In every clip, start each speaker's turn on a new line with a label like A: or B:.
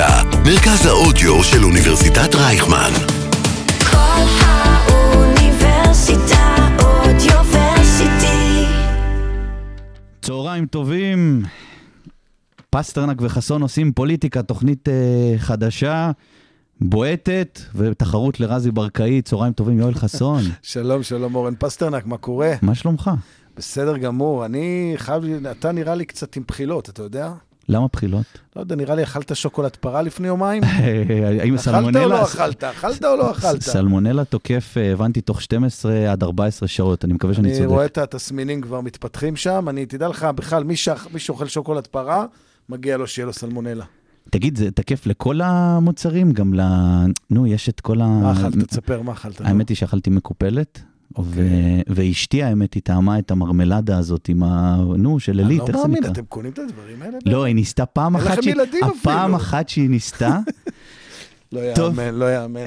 A: האוניברסיטה, מרכז האודיו של אוניברסיטת רייכמן.
B: כל האוניברסיטה Audioversity.
C: צהריים טובים. פסטרנק וחסון עושים פוליטיקה, תוכנית אה, חדשה, בועטת, ותחרות לרזי ברקאי. צהריים טובים, יואל חסון.
D: שלום, שלום אורן פסטרנק, מה קורה?
C: מה שלומך?
D: בסדר גמור, אני חייב, אתה נראה לי קצת עם בחילות, אתה יודע?
C: למה בחילות?
D: לא יודע, נראה לי אכלת שוקולד פרה לפני יומיים?
C: האם
D: אכלת
C: סלמונלה...
D: או לא אכלת? אכלת או לא אכלת?
C: סלמונלה תוקף, אה, הבנתי, תוך 12 עד 14 שעות, אני מקווה שאני
D: אני
C: צודק.
D: רואה את התסמינים כבר מתפתחים שם, אני, תדע לך, בכלל, מי שאוכל שוקולד פרה, מגיע לו שיהיה לו סלמונלה.
C: תגיד, זה תקף לכל המוצרים? גם ל... נו, יש את כל ה...
D: מה אכלת? תספר מה אכלת.
C: האמת היא שאכלתי מקופלת, ו...
D: אוקיי.
C: ואשתי, האמת, היא טעמה את המרמלדה הזאת עם ה... נו, של
D: אני
C: עילית,
D: לא
C: איך זה
D: מאמין,
C: נקרא?
D: אתם קונים את הדברים האלה?
C: לא, היא ניסתה פעם
D: אין
C: אחת
D: לכם
C: שהיא...
D: ילדים
C: הפעם
D: אפילו.
C: אחת שהיא ניסתה,
D: לא. יאמן, לא יאמן.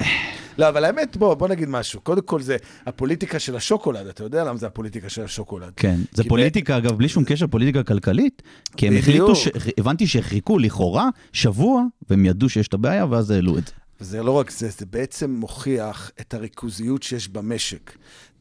D: לא, אבל האמת, בוא, בוא נגיד משהו. קודם כל זה הפוליטיקה של השוקולד, אתה יודע למה זה הפוליטיקה של השוקולד?
C: כן. זה פוליטיקה, אגב, בלי שום קשר, פוליטיקה כלכלית, כי הם החליטו. ש... הבנתי שחיכו לכאורה שבוע, והם ידעו שיש את הבעיה, ואז העלו את זה.
D: וזה לא רק זה, זה בעצם מוכיח את הריכוזיות שיש במשק.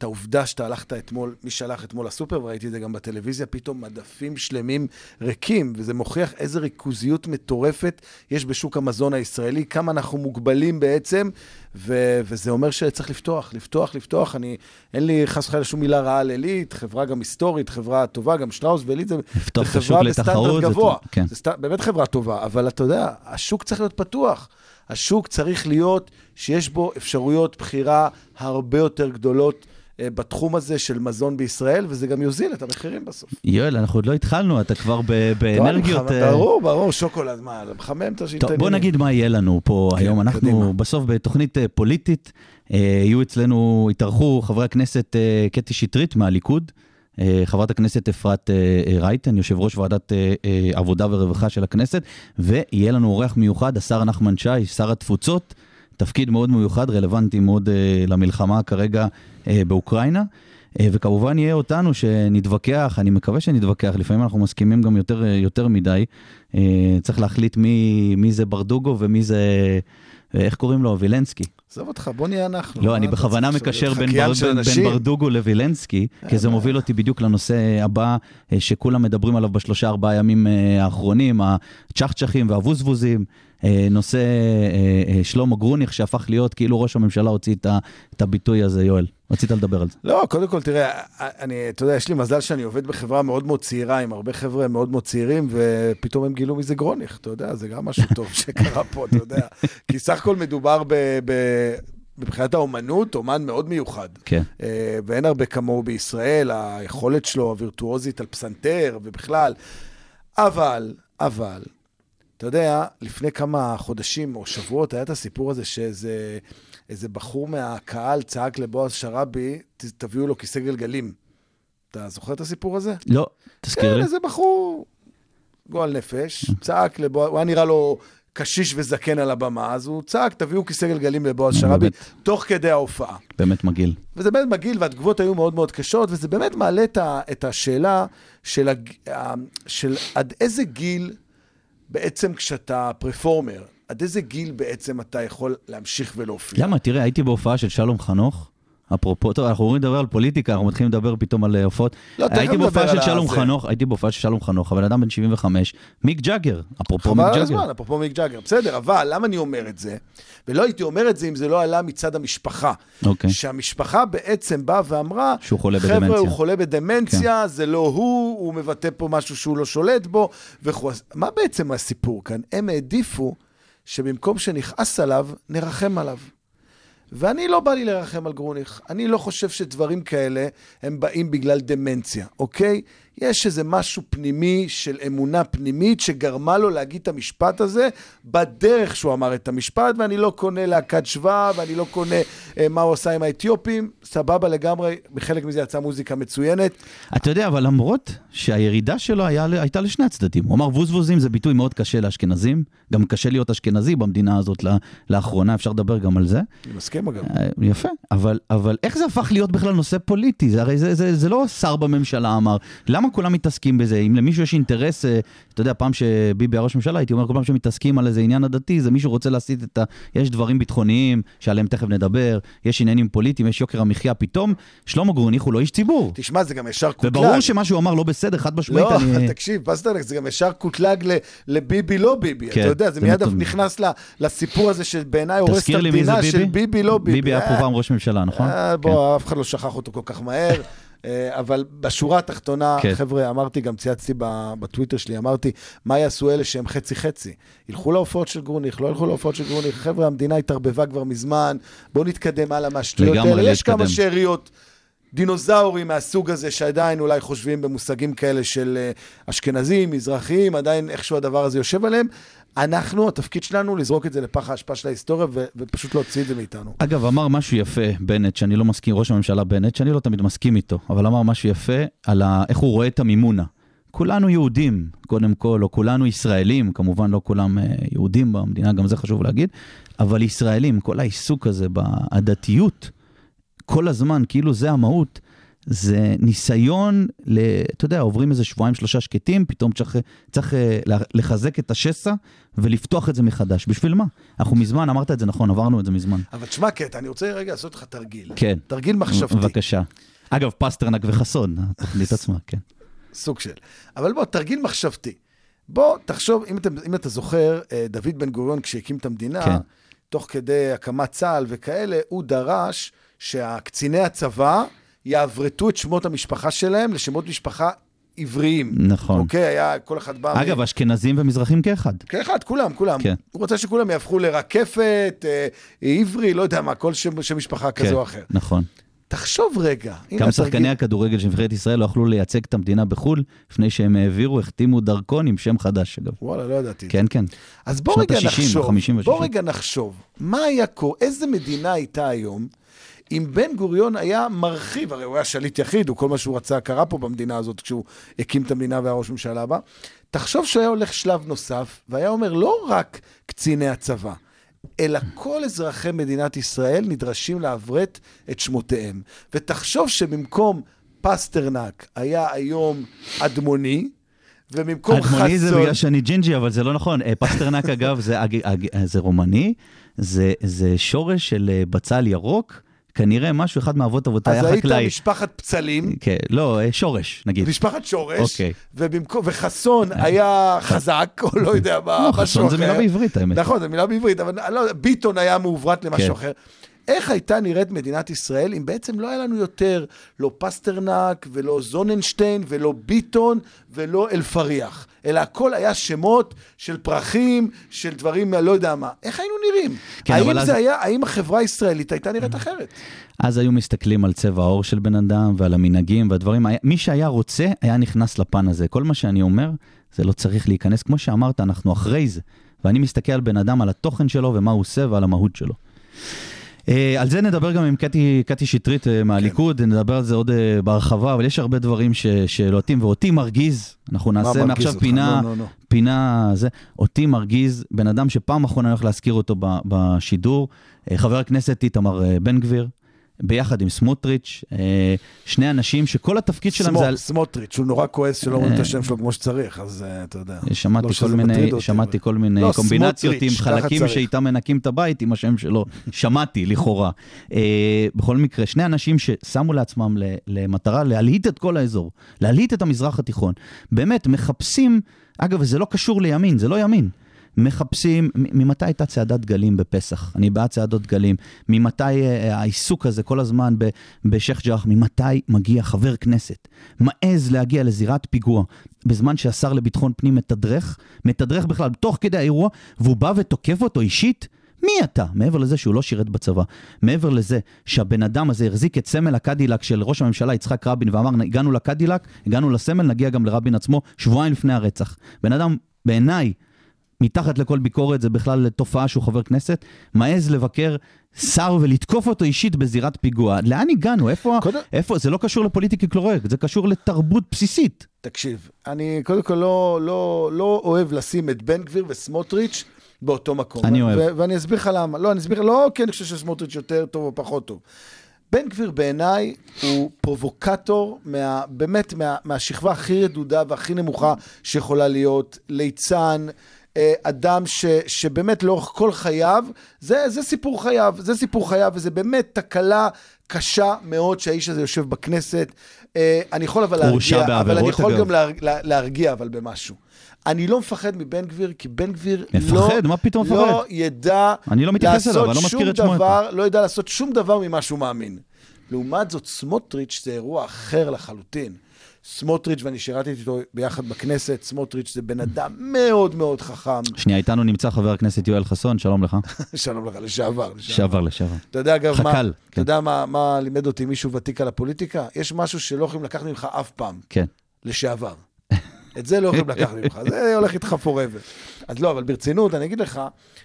D: את העובדה שאתה הלכת אתמול, מי שהלך אתמול לסופר, וראיתי את זה גם בטלוויזיה, פתאום מדפים שלמים ריקים, וזה מוכיח איזה ריכוזיות מטורפת יש בשוק המזון הישראלי, כמה אנחנו מוגבלים בעצם, ו- וזה אומר שצריך לפתוח, לפתוח, לפתוח. אני, אין לי חס וחלילה שום מילה רעה על עילית, חברה גם היסטורית, חברה טובה, גם שטראוס ועילית זה, זה חברה בסטנדרט
C: זה
D: גבוה.
C: טוב, כן.
D: זה סט... באמת חברה טובה, אבל אתה יודע, השוק צריך להיות פתוח. השוק צריך להיות שיש בו אפשרויות בחירה הרבה יותר גדולות בתחום הזה של מזון בישראל, וזה גם יוזיל את המחירים בסוף.
C: יואל, אנחנו עוד לא התחלנו, אתה כבר באנרגיות... אה,
D: ברור, ברור, שוקולד, מה, מחמם את השלטונים.
C: טוב, בוא נגיד מה יהיה לנו פה
D: כן,
C: היום. אנחנו. בסוף בתוכנית אה, פוליטית, אה, יהיו אצלנו, יתארחו חברי הכנסת אה, קטי שטרית מהליכוד, אה, חברת הכנסת אפרת אה, אה, רייטן, יושב ראש ועדת אה, אה, עבודה ורווחה של הכנסת, ויהיה לנו אורח מיוחד, השר נחמן שי, שר התפוצות, תפקיד מאוד מיוחד, רלוונטי מאוד אה, למלחמה כרגע אה, באוקראינה. אה, וכמובן יהיה אותנו שנתווכח, אני מקווה שנתווכח, לפעמים אנחנו מסכימים גם יותר, יותר מדי. אה, צריך להחליט מי, מי זה ברדוגו ומי זה, איך קוראים לו? וילנסקי.
D: עזוב אותך, בוא נהיה אנחנו.
C: לא, אני בכוונה מקשר בין, בר, בין, בין? ברדוגו לווילנסקי, כי זה. מוביל אותי בדיוק לנושא הבא שכולם מדברים עליו בשלושה ארבעה ימים האחרונים, הצ'חצ'חים והווזווזים. אה, נושא אה, אה, שלמה גרוניך שהפך להיות כאילו ראש הממשלה הוציא את, הביטוי הזה, יואל. רצית לדבר על זה.
D: לא, קודם כל, תראה, אני, אתה יודע, יש לי מזל שאני עובד בחברה מאוד מאוד צעירה, עם הרבה חבר'ה מאוד מאוד צעירים, ופתאום הם גילו מזה גרוניך, אתה יודע, זה גם משהו טוב שקרה פה, אתה יודע. כי סך הכל מדובר ב... ב מבחינת האומנות, אומן מאוד מיוחד.
C: כן.
D: אה, ואין הרבה כמוהו בישראל, היכולת שלו הווירטואוזית על פסנתר ובכלל. אבל, אבל, אתה יודע, לפני כמה חודשים או שבועות היה את הסיפור הזה שאיזה איזה בחור מהקהל צעק לבועז שראבי, "ת- תביאו לו כיסא גלגלים. אתה זוכר את הסיפור הזה?
C: לא, תזכיר
D: כן,
C: לי.
D: איזה בחור גועל נפש, צעק לבועז, הוא היה נראה לו קשיש וזקן על הבמה, אז הוא צעק, תביאו כיסא גלגלים לבועז שראבי. תוך כדי ההופעה.
C: באמת מגעיל.
D: וזה באמת מגעיל, והתגובות היו מאוד מאוד קשות, וזה באמת מעלה את, ה, את השאלה של, ה- של עד איזה גיל בעצם כשאתה פרפורמר, עד איזה גיל בעצם אתה יכול להמשיך ולהופיע.
C: למה? תראה, הייתי בהופעה של שלום חנוך. אפרופו, טוב, אנחנו אומרים לדבר על פוליטיקה, אנחנו מתחילים לדבר פתאום על אה, הופעות.
D: לא, תכף
C: הייתי
D: נדבר
C: בהופעה של שלום
D: זה.
C: חנוך, הייתי בהופעה של שלום חנוך, הבן אדם בן 75, מיק ג'אגר, אפרופו מיק
D: חבל על
C: ג'אגר.
D: הזמן, אפרופו מיק ג'אגר. בסדר, אבל למה אני אומר את זה? ולא הייתי אומר את זה אם זה לא עלה מצד המשפחה.
C: אוקיי.
D: שהמשפחה בעצם באה ואמרה,
C: שהוא חולה
D: חבר'ה,
C: בדמנציה." כן.
D: הוא חולה בדמנציה, זה לא הוא, הוא מבטא פה משהו שהוא לא שולט בו, וכו'. מה בעצם הסיפור כאן? הם העדיפו שבמקום שנכעס עליו, נרחם עליו. ואני לא בא לי לרחם על גרוניך. אני לא חושב שדברים כאלה הם באים בגלל דמנציה, אוקיי? יש איזה משהו פנימי של אמונה פנימית שגרמה לו להגיד את המשפט הזה בדרך שהוא אמר את המשפט, ואני לא קונה להקת שבא, ואני לא קונה אה, מה הוא עשה עם האתיופים, סבבה לגמרי, בחלק מזה יצאה מוזיקה מצוינת.
C: אתה יודע, אבל למרות שהירידה שלו היה, הייתה לשני הצדדים. הוא אמר ווזווזים זה ביטוי מאוד קשה לאשכנזים, גם קשה להיות אשכנזי במדינה הזאת לא- לאחרונה, אפשר לדבר גם על זה.
D: אני מסכים אגב.
C: אה, יפה, אבל, אבל איך זה הפך להיות בכלל נושא פוליטי? זה הרי זה, זה, זה לא שר בממשלה אמר. למה כולם מתעסקים בזה? אם למישהו יש אינטרס, אה, אתה יודע, פעם שביבי היה ראש ממשלה, הייתי אומר, כל פעם שמתעסקים על איזה עניין עדתי, זה מישהו רוצה להסיט את ה... יש דברים ביטחוניים, שעליהם תכף נדבר, יש עניינים פוליטיים, יש יוקר המחיה, פתאום שלמה גרוניך הוא לא איש ציבור.
D: תשמע, זה גם ישר קוטלג.
C: וברור שמה שהוא אמר לא בסדר, חד משמעית,
D: לא,
C: אני...
D: תקשיב, פסטרנק, זה גם ישר קוטלג ל- לביבי לא ביבי.
C: כן,
D: אתה יודע, זה מיד. נכנס ל- לסיפור הזה שבעיניי הורס את המדינה של
C: ביבי?
D: לא ביבי.
C: ביבי היה פה
D: אה,
C: פעם ראש ממשלה, נכון?
D: אה,
C: כן.
D: בוא, אף אחד לא שכח אותו כל כך מהר. אה, אבל בשורה התחתונה,
C: כן.
D: חבר'ה, אמרתי, גם צייצתי בטוויטר שלי, אמרתי, מה יעשו אלה שהם חצי-חצי? ילכו להופעות של גרוניך, לא ילכו להופעות של גרוניך? חבר'ה, המדינה התערבבה כבר מזמן, בואו נתקדם הלאה מהשטויות האלה. יש כמה. שאריות. דינוזאורים מהסוג הזה, שעדיין אולי חושבים במושגים כאלה של אה, אשכנזים, מזרחיים, עדיין איכשהו הדבר הזה יושב עליהם. אנחנו, התפקיד שלנו, לזרוק את זה לפח האשפה של ההיסטוריה ו- ופשוט להוציא את זה מאיתנו.
C: אגב, אמר משהו יפה, בנט, שאני לא מסכים, ראש הממשלה בנט, שאני לא תמיד מסכים איתו, אבל אמר משהו יפה על ה, איך הוא רואה את המימונה. כולנו יהודים, קודם כל, או כולנו ישראלים, כמובן לא כולם אה, יהודים במדינה, גם זה חשוב להגיד, אבל ישראלים, כל העיסוק הזה בעדתיות, כל הזמן, כאילו זה המהות, זה ניסיון, ל, אתה יודע, עוברים איזה שבועיים, שלושה שקטים, פתאום צריך, צריך אה, לחזק את השסע ולפתוח את זה מחדש. בשביל מה? אנחנו מזמן, אמרת את זה נכון, עברנו את זה מזמן.
D: אבל תשמע, קטע, אני רוצה רגע לעשות לך תרגיל.
C: כן.
D: תרגיל מחשבתי,
C: בבקשה. אגב, פסטרנק וחסון, התוכנית עצמה, כן.
D: סוג של. אבל בוא, תרגיל מחשבתי. בוא, תחשוב, אם אתה, אם אתה זוכר, אה, דוד בן גוריון, כשהקים את המדינה,
C: כן.
D: תוך כדי הקמת צה"ל וכאלה, הוא דרש שהקציני הצבא יעברתו את שמות המשפחה שלהם לשמות משפחה עבריים.
C: נכון.
D: אוקיי, היה, כל אחד בא...
C: אגב, אשכנזים ומזרחים כאחד.
D: כאחד, כולם, כולם.
C: כן.
D: הוא רוצה שכולם יהפכו לרקפת, אה, עברי, לא יודע מה, כל שם, שם משפחה כזה
C: כן,
D: או אחר.
C: נכון.
D: תחשוב רגע.
C: גם
D: התרגיל.
C: שחקני הכדורגל של נבחרת ישראל לא יכלו לייצג את המדינה בחו"ל, לפני שהם העבירו, החתימו דרכון עם שם חדש, אגב.
D: וואלה, לא ידעתי.
C: כן, כן.
D: אז בוא רגע
C: ה-60,
D: נחשוב,
C: ה-50
D: בוא
C: וה-60.
D: רגע נחשוב, מה היה קורה, איזה מדינה הייתה היום, אם בן גוריון היה מרחיב, הרי הוא היה שליט יחיד, הוא כל מה שהוא רצה קרה פה במדינה הזאת כשהוא הקים את המדינה והיה ראש ממשלה הבא. תחשוב שהיה הולך שלב נוסף, והיה אומר לא רק קציני הצבא, אלא כל אזרחי מדינת ישראל נדרשים לעברת את שמותיהם. ותחשוב שבמקום פסטרנק היה היום אדמוני, ובמקום חסון...
C: אדמוני זה בגלל שאני ג'ינג'י, אבל זה לא נכון. אה, פסטרנק, אגב, זה אג- אג- זה רומני, זה זה שורש של אה, בצל ירוק, כנראה משהו, אחד מאבות אבותיי
D: אז
C: היה
D: היית
C: חקלאי.
D: משפחת בצלים,
C: כן, לא, אה, שורש, נגיד.
D: משפחת שורש,
C: אוקיי.
D: ובמקום, וחסון היה חזק, או לא יודע מה,
C: לא,
D: משהו
C: חסון זה
D: אחר.
C: מילה בעברית, האמת.
D: נכון, זו מילה בעברית, אבל לא ביטון היה מעוברת למשהו
C: כן.
D: אחר. איך הייתה נראית מדינת ישראל אם בעצם לא היה לנו יותר לא פסטרנק ולא זוננשטיין ולא ביטון ולא אלפריח, אלא הכל היה שמות של פרחים, של דברים, לא יודע מה. איך היינו נראים?
C: כן,
D: האם זה
C: אז-
D: היה, האם החברה הישראלית הייתה נראית אחרת?
C: אז היו מסתכלים על צבע העור של בן אדם ועל המנהגים והדברים. מי שהיה רוצה, היה נכנס לפן הזה. כל מה שאני אומר, זה לא צריך להיכנס. כמו שאמרת, אנחנו אחרי זה. ואני מסתכל על בן אדם, על התוכן שלו ומה הוא עושה ועל המהות שלו. Uh, על זה נדבר גם עם קטי, קטי שטרית uh, מהליכוד,
D: כן.
C: נדבר על זה עוד uh, בהרחבה, אבל יש הרבה דברים ש, שלוטים, ואותי מרגיז, אנחנו נעשה מעכשיו? פינה,
D: לא, לא, לא.
C: פינה זה, אותי מרגיז בן אדם שפעם אחרונה אני הולך להזכיר אותו ב, בשידור, חבר הכנסת איתמר בן גביר, ביחד עם סמוטריץ', uh, שני אנשים שכל התפקיד שלהם זה
D: סמוטריץ', הוא נורא כועס שלא אומרים את
C: אה.
D: השם שלו כמו שצריך, אז אה, אתה יודע.
C: שמעתי
D: לא
C: כל מיני,
D: לא,
C: קומבינציות עם חלקים. שאיתם מנקים את הבית עם השם שלו. שמעתי, לכאורה. אה, בכל מקרה, שני אנשים ששמו לעצמם למטרה להלהיט את כל האזור, להלהיט את המזרח התיכון. באמת, מחפשים, אגב, וזה לא קשור לימין, זה לא ימין. מחפשים, ממתי הייתה צעדת דגלים בפסח? אני בעד צעדות דגלים. ממתי אה, העיסוק הזה כל הזמן בשייח' ג'ראח? ממתי מגיע חבר כנסת, מעז להגיע לזירת פיגוע, בזמן שהשר לביטחון פנים מתדרך, מתדרך בכלל תוך כדי האירוע, והוא בא ותוקף אותו אישית? מי אתה? מעבר לזה שהוא לא שירת בצבא, מעבר לזה שהבן אדם הזה החזיק את סמל הקדילק של ראש הממשלה יצחק רבין ואמר, הגענו לקדילק, הגענו לסמל, נגיע גם לרבין עצמו, שבועיים לפני הרצח. בן אדם, בעיניי, מתחת לכל ביקורת, זה בכלל תופעה שהוא חבר כנסת, מעז לבקר שר ולתקוף אותו אישית בזירת פיגוע. לאן הגענו? איפה,
D: קודם-
C: איפה? זה לא קשור ל politically correct, זה קשור לתרבות בסיסית.
D: תקשיב, אני קודם כל לא, לא, לא אוהב לשים את בן גביר וסמוטריץ' באותו מקום.
C: אני אוהב.
D: ו- ואני אסביר לך למה. לא, אני אסביר לך, לא כי אני חושב שסמוטריץ' יותר טוב או פחות טוב. בן גביר בעיניי הוא פרובוקטור, מה, באמת מה, מהשכבה הכי רדודה והכי נמוכה שיכולה להיות, ליצן, אדם ש, שבאמת לאורך כל חייו, זה, זה סיפור חייו, זה סיפור חייו, וזה באמת תקלה קשה מאוד שהאיש הזה יושב בכנסת. אה, אני יכול אבל להרגיע, אבל אני יכול
C: אגב.
D: גם להר, לה, להרגיע אבל במשהו. אני לא מפחד מבן גביר, כי בן גביר
C: מפחד?
D: לא,
C: מה פתאום
D: לא
C: מפחד?
D: ידע
C: אני לא מתייחס אליו, אני לא
D: לעשות
C: מזכיר את
D: שום
C: שמו
D: דבר, לא ידע לעשות שום דבר ממה שהוא מאמין. לעומת זאת, סמוטריץ' זה אירוע אחר לחלוטין. סמוטריץ', ואני שירתי איתו ביחד בכנסת, סמוטריץ' זה בן אדם מאוד מאוד חכם.
C: שנייה, איתנו נמצא חבר הכנסת יואל חסון, שלום לך.
D: שלום לך, לשעבר.
C: לשעבר, לשעבר.
D: אתה יודע, אגב, מה,
C: חכ"ל,
D: אתה
C: כן.
D: יודע מה, מה לימד אותי מישהו ותיק על הפוליטיקה? יש משהו שלא יכולים לקחת ממך אף פעם,
C: כן.
D: לשעבר. את זה לא יכולים לקחת ממך, זה הולך איתך forever. אז לא, אבל ברצינות, אני אגיד לך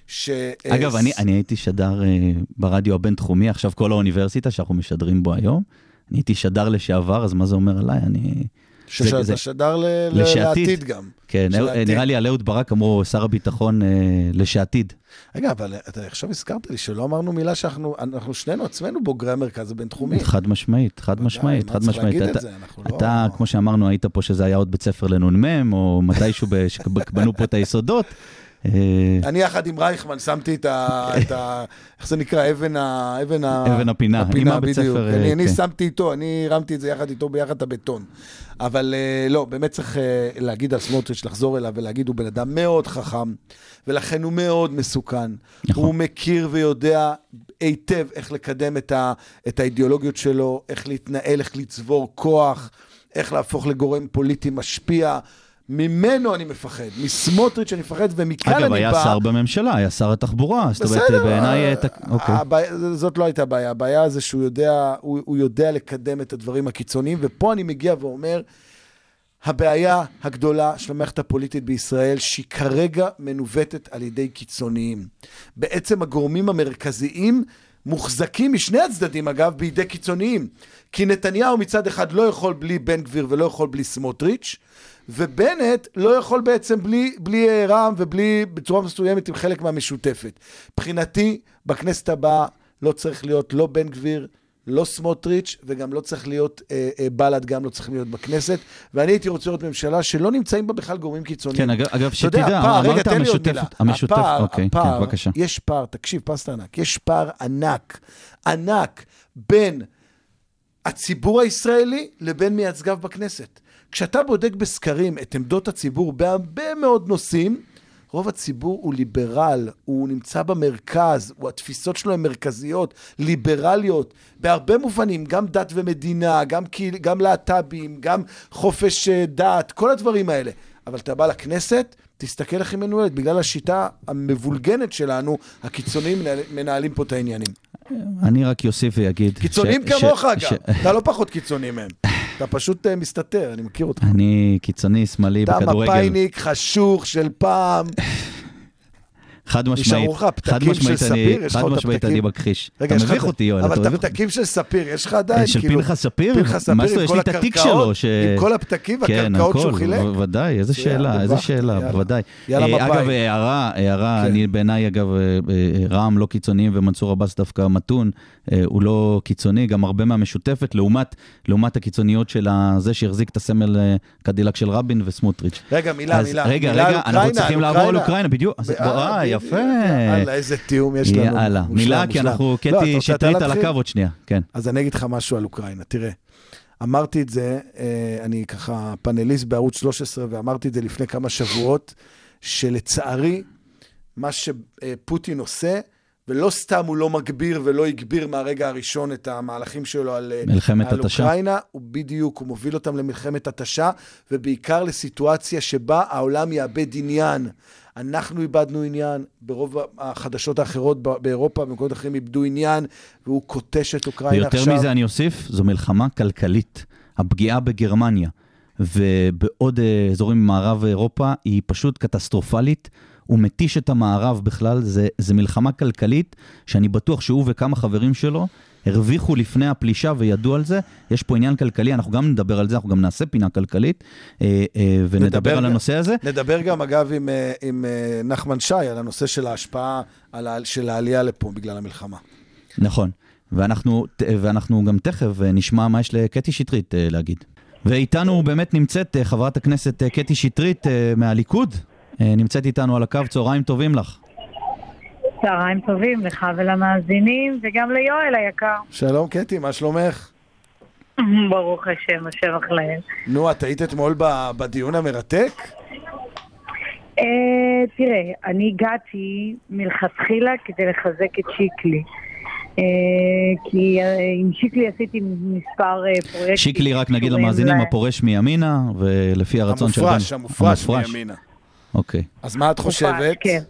D: ש...
C: אגב,
D: אה,
C: אני, אני הייתי שדר אה, ברדיו הבינתחומי, עכשיו כל האוניברסיטה שאנחנו משדרים בו היום. אני הייתי שדר לשעבר, אז מה זה אומר עליי? אני...
D: שאתה
C: זה-
D: שדר ל-
C: לשעתיד.
D: לעתיד גם.
C: כן,
D: של
C: אה,
D: העתיד.
C: נראה לי על אהוד ברק אמרו שר הביטחון אה, לשעתיד.
D: רגע, אבל אתה עכשיו הזכרת לי שלא אמרנו מילה שאנחנו אנחנו שנינו עצמנו בוגרי המרכז הבינתחומי.
C: חד משמעית, חד משמעית, חד משמעית.
D: להגיד את
C: אתה-
D: זה, אנחנו לא-
C: אתה, כמו שאמרנו, היית פה שזה היה עוד בית ספר לנ"מ, או מתישהו שבנו פה את היסודות. אה,
D: אני יחד עם רייכמן שמתי את ה... איך זה נקרא? אבן ה... אבן ה...
C: אבן הפינה, עם
D: הפינה,
C: הבית
D: בדיוק.
C: ספר,
D: אני
C: כן.
D: שמתי איתו, אני הרמתי את זה יחד איתו ביחד את הבטון. אבל אה, לא, באמת צריך אה, להגיד על סמוטריץ', לחזור אליו ולהגיד, הוא בן אדם מאוד חכם, ולכן הוא מאוד מסוכן.
C: נכון.
D: הוא מכיר ויודע היטב איך לקדם את, ה, את האידיאולוגיות שלו, איך להתנהל, איך לצבור כוח, איך להפוך לגורם פוליטי משפיע. ממנו אני מפחד, מסמוטריץ' אני מפחד, ומכאן אני בא...
C: אגב, היה שר בממשלה, היה שר התחבורה, זאת אומרת, בעיניי...
D: אה,
C: אוקיי.
D: זאת לא הייתה הבעיה, הבעיה זה שהוא יודע, הוא, הוא יודע לקדם את הדברים הקיצוניים, ופה אני מגיע ואומר, הבעיה הגדולה של המערכת הפוליטית בישראל, שהיא כרגע מנווטת על ידי קיצוניים. בעצם הגורמים המרכזיים מוחזקים משני הצדדים, אגב, בידי קיצוניים. כי נתניהו מצד אחד לא יכול בלי בן גביר ולא יכול בלי סמוטריץ', ובנט לא יכול בעצם בלי, בלי אה, רע"מ ובלי, בצורה מסוימת, עם חלק מהמשותפת. מבחינתי, בכנסת הבאה לא צריך להיות לא בן גביר, לא סמוטריץ', וגם לא צריך להיות, אה, אה, בל"ד גם לא צריכים להיות בכנסת, ואני הייתי רוצה לראות ממשלה שלא נמצאים בה בכלל גורמים קיצוניים.
C: כן, אגב, אגב,
D: יודע,
C: שתדע,
D: הפער, רגע,
C: אמרת
D: תן לי עוד
C: המשותפת,
D: מילה.
C: המשותפת,
D: הפער,
C: אוקיי, כן,
D: הפער,
C: בבקשה.
D: יש פער, תקשיב, פסטה ענק, יש פער ענק, ענק, בין הציבור הישראלי לבין מייצגיו בכנסת. כשאתה בודק בסקרים את עמדות הציבור בהרבה מאוד נושאים, רוב הציבור הוא ליברל, הוא נמצא במרכז, הוא, התפיסות שלו הן מרכזיות, ליברליות, בהרבה מובנים, גם דת ומדינה, גם, קהיל- גם להט"בים, גם חופש אה, דת, כל הדברים האלה. אבל אתה בא לכנסת, תסתכל איך היא מנוהלת, בגלל השיטה המבולגנת שלנו, הקיצוניים מנהל- מנהלים פה את העניינים.
C: אני רק אוסיף ויגיד...
D: קיצונים
C: ש-
D: כמוך, אגב. אתה לא פחות קיצוני מהם. אתה פשוט אה, מסתתר, אני מכיר אותך.
C: אני קיצוני שמאלי
D: אתה
C: בכדורגל.
D: מפאיניק חשוך של פעם.
C: חד משמעית, חד משמעית אני, חד משמעית? אני מכחיש.
D: רגע,
C: אתה מביך אותי, יואל,
D: אבל את. הפתקים של ספיר, יש לך עדיין,
C: של
D: כאילו...
C: פנחס ספיר? מה זאת אומרת? יש לי את התיק שלו, ש-
D: עם כל הפתקים
C: כן,
D: והקרקעות שהוא חילק.
C: בוודאי, איזה
D: מצוין,
C: שאלה, איזה שאלה. בוודאי. אה,
D: מפא"י.
C: אגב, הערה, הערה,
D: כן.
C: אני בעיניי, אגב, אה, אה, רע"מ לא קיצוניים ומנסור עבאס דווקא מתון, אה, הוא לא קיצוני, גם הרבה מהמשותפת, לעומת הקיצוניות של זה שהחזיק את הסמל אה, קדילק של רבין וסמוטריץ'.
D: רגע, מילה, מילה.
C: רגע, רגע,
D: על
C: אנחנו
D: אוקראינה,
C: צריכים
D: על
C: לעבור
D: אוקראינה.
C: לאוקראינה, בדיוק. יפה.
D: יאללה, איזה תיאום יש לנו.
C: יאללה, מילה, כי. אנחנו,
D: לא,
C: קטי שטרית על? הקו עוד שנייה, כן.
D: אז אני אגיד לך משהו על אוקראינה. תראה, אמרתי את זה, אה, אני ככה פאנליסט בערוץ 13, ואמרתי את זה לפני כמה שבועות, שלצערי, מה שפוטין עושה, ולא סתם הוא לא מגביר ולא הגביר מהרגע הראשון את המהלכים שלו על, אה,
C: מלחמת
D: על
C: התשה.
D: אוקראינה, הוא בדיוק, הוא מוביל אותם למלחמת התשה, ובעיקר לסיטואציה שבה העולם יאבד עניין. אנחנו איבדנו עניין, ברוב החדשות האחרות באירופה ובמקומות אחרים איבדו עניין, והוא כותש את אוקראינה
C: ויותר
D: עכשיו.
C: מזה אני אוסיף, זו מלחמה כלכלית. הפגיעה בגרמניה ובעוד אה, אזורים במערב אירופה היא פשוט קטסטרופלית. הוא מתיש את המערב בכלל, זה, זה מלחמה כלכלית שאני בטוח שהוא וכמה חברים שלו הרוויחו לפני הפלישה וידעו על זה. יש פה עניין כלכלי, אנחנו גם נדבר על זה, אנחנו גם נעשה פינה כלכלית, אה, אה, ונדבר
D: נדבר
C: על הנושא הזה.
D: נדבר גם, אגב, עם, אה, עם נחמן שי על הנושא של ההשפעה על של העלייה לפה בגלל המלחמה.
C: נכון. ואנחנו, ואנחנו גם תכף נשמע מה יש לקטי שטרית להגיד. ואיתנו באמת נמצאת חברת הכנסת קטי שטרית מהליכוד. נמצאת איתנו על הקו, צהריים טובים לך.
E: צהריים טובים לך ולמאזינים, וגם ליואל היקר.
D: שלום, קטי, מה שלומך?
E: ברוך השם, השבח להם.
D: נו, את היית אתמול ב- בדיון המרתק?
E: אה, תראה, אני הגעתי מלכתחילה כדי לחזק את שיקלי. אה, כי אה, עם שיקלי עשיתי מספר פרויקטים.
C: שיקלי, רק נגיד למאזינים, הפורש מימינה, ולפי הרצון של...
D: המופרש, המופרש מימינה.
C: אוקיי.
D: אז מה את חושבת?
E: כן.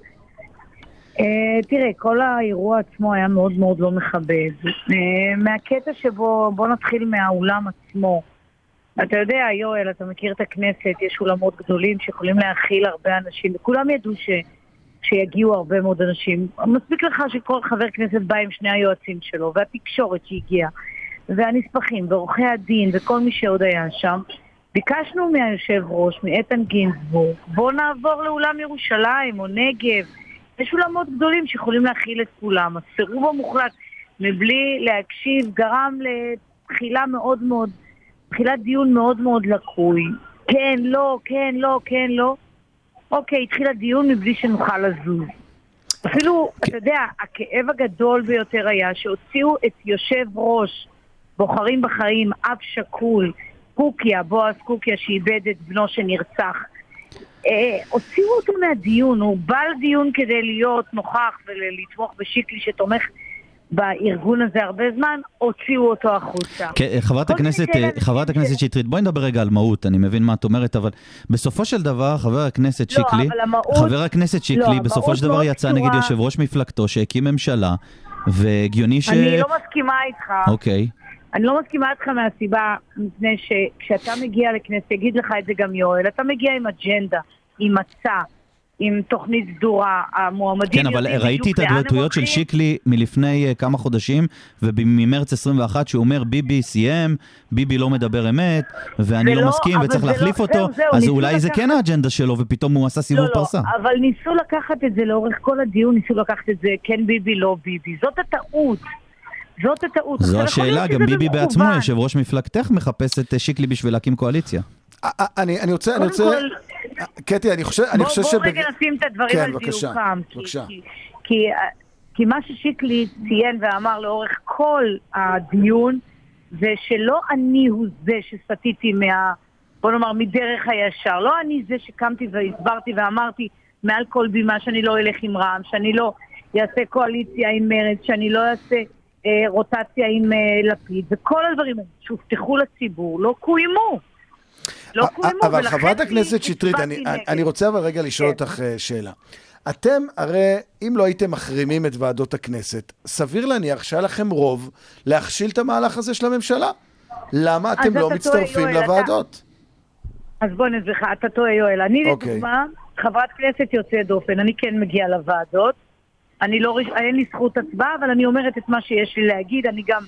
E: אה, תראה, כל האירוע עצמו היה מאוד מאוד לא מכבד. אה, מהקטע שבו, בוא נתחיל מהאולם עצמו. אתה יודע, יואל, אתה מכיר את הכנסת, יש אולמות גדולים שיכולים להכיל הרבה אנשים, וכולם ידעו ש, שיגיעו הרבה מאוד אנשים. מספיק לך שכל חבר כנסת בא עם שני היועצים שלו, והתקשורת שהגיעה, והנספחים, ועורכי הדין, וכל מי שעוד היה שם. ביקשנו מהיושב ראש, מאיתן גינזבורג, בוא נעבור לאולם ירושלים או נגב. יש אולמות גדולים שיכולים להכיל את כולם. הסירוב המוחלט מבלי להקשיב גרם לתחילה מאוד מאוד, תחילת דיון מאוד מאוד לקוי. כן, לא, כן, לא, כן, לא. אוקיי, התחיל הדיון מבלי שנוכל לזוז. אפילו, אתה יודע, הכאב הגדול ביותר היה שהוציאו את יושב ראש בוחרים בחיים, אב שכול, קוקיה, בועז קוקיה שאיבד את בנו שנרצח. אה, הוציאו אותו מהדיון, הוא בא לדיון כדי להיות נוכח ולתמוך בשיקלי שתומך בארגון הזה הרבה זמן, הוציאו אותו החוצה.
C: כן, אה, חברת הכנסת, אה, חברת הכנסת שטרית, בואי נדבר רגע על מהות, אני מבין מה את אומרת, אבל בסופו של דבר, חבר הכנסת
E: לא,
C: שיקלי,
E: המהות-
C: חבר הכנסת שיקלי,
E: המהות
C: בסופו של דבר יצא נגד יושב ראש מפלגתו שהקים ממשלה, והגיוני ש...
E: אני לא מסכימה איתך.
C: אוקיי.
E: אני לא מסכימה איתך מהסיבה, מפני שכשאתה מגיע לכנסת, יגיד לך את זה גם יואל, אתה מגיע עם אג'נדה, עם מצע, עם תוכנית סדורה, המועמדים
C: כן, אבל ראיתי את ההתבטאויות של. שיקלי מלפני אה, כמה חודשים, וממרץ 21, שהוא אומר ביבי סיים, ביבי לא מדבר אמת, ואני לא מסכים וצריך
E: לא-
C: להחליף אותו, אז אולי זה כן האג'נדה שלו, ופתאום הוא עשה סיבוב
E: לא,
C: פרסה.
E: לא, אבל ניסו לקחת את זה לאורך כל הדיון, ניסו לקחת את זה כן ביבי, לא ביבי. זאת הטעות. זאת הטעות.
C: זו השאלה, גם ביבי בעצמו. יושב ראש מפלגתך, מחפש את אה, שיקלי בשביל להקים קואליציה.
D: אה, אה, אני אני רוצה, אני רוצה...
E: כל,
D: קטי, אני חושב אני חושב
E: בוא
D: שבג-
E: רגע נשים את הדברים
D: כן,
E: על
D: בבקשה,
E: דיוקם. כי-
D: בבקשה.
E: כי, כי, כי מה ששיקלי ציין ואמר לאורך כל הדיון, זה שלא אני הוא זה שסטיתי מה... בוא נאמר, מדרך הישר. לא אני זה שקמתי והסברתי ואמרתי מעל כל בימה שאני לא אלך עם רע"מ, שאני לא אעשה קואליציה עם מרצ, שאני לא אעשה רוטציה עם אה, לפיד, וכל הדברים האלה שהובטחו לציבור לא קוימו. לא
D: אה,
E: קוימו,
D: אבל חברת הכנסת שטרית, אני. אני רוצה אבל רגע לשאול
E: כן.
D: אותך אה, שאלה. אתם, הרי אם לא הייתם מחרימים את ועדות הכנסת, סביר להניח שהיה לכם רוב להכשיל את המהלך הזה של הממשלה. למה אתם
E: אתה
D: לא מצטרפים
E: יואל, אתה-
D: לוועדות?
E: אז בוא לך, אתה טועה יואל. אני
D: אוקיי.
E: לדוגמה, חברת כנסת יוצאת דופן, אני כן מגיעה לוועדות. אני לא, אין לי זכות הצבעה, אבל אני אומרת את מה שיש לי להגיד. אני גם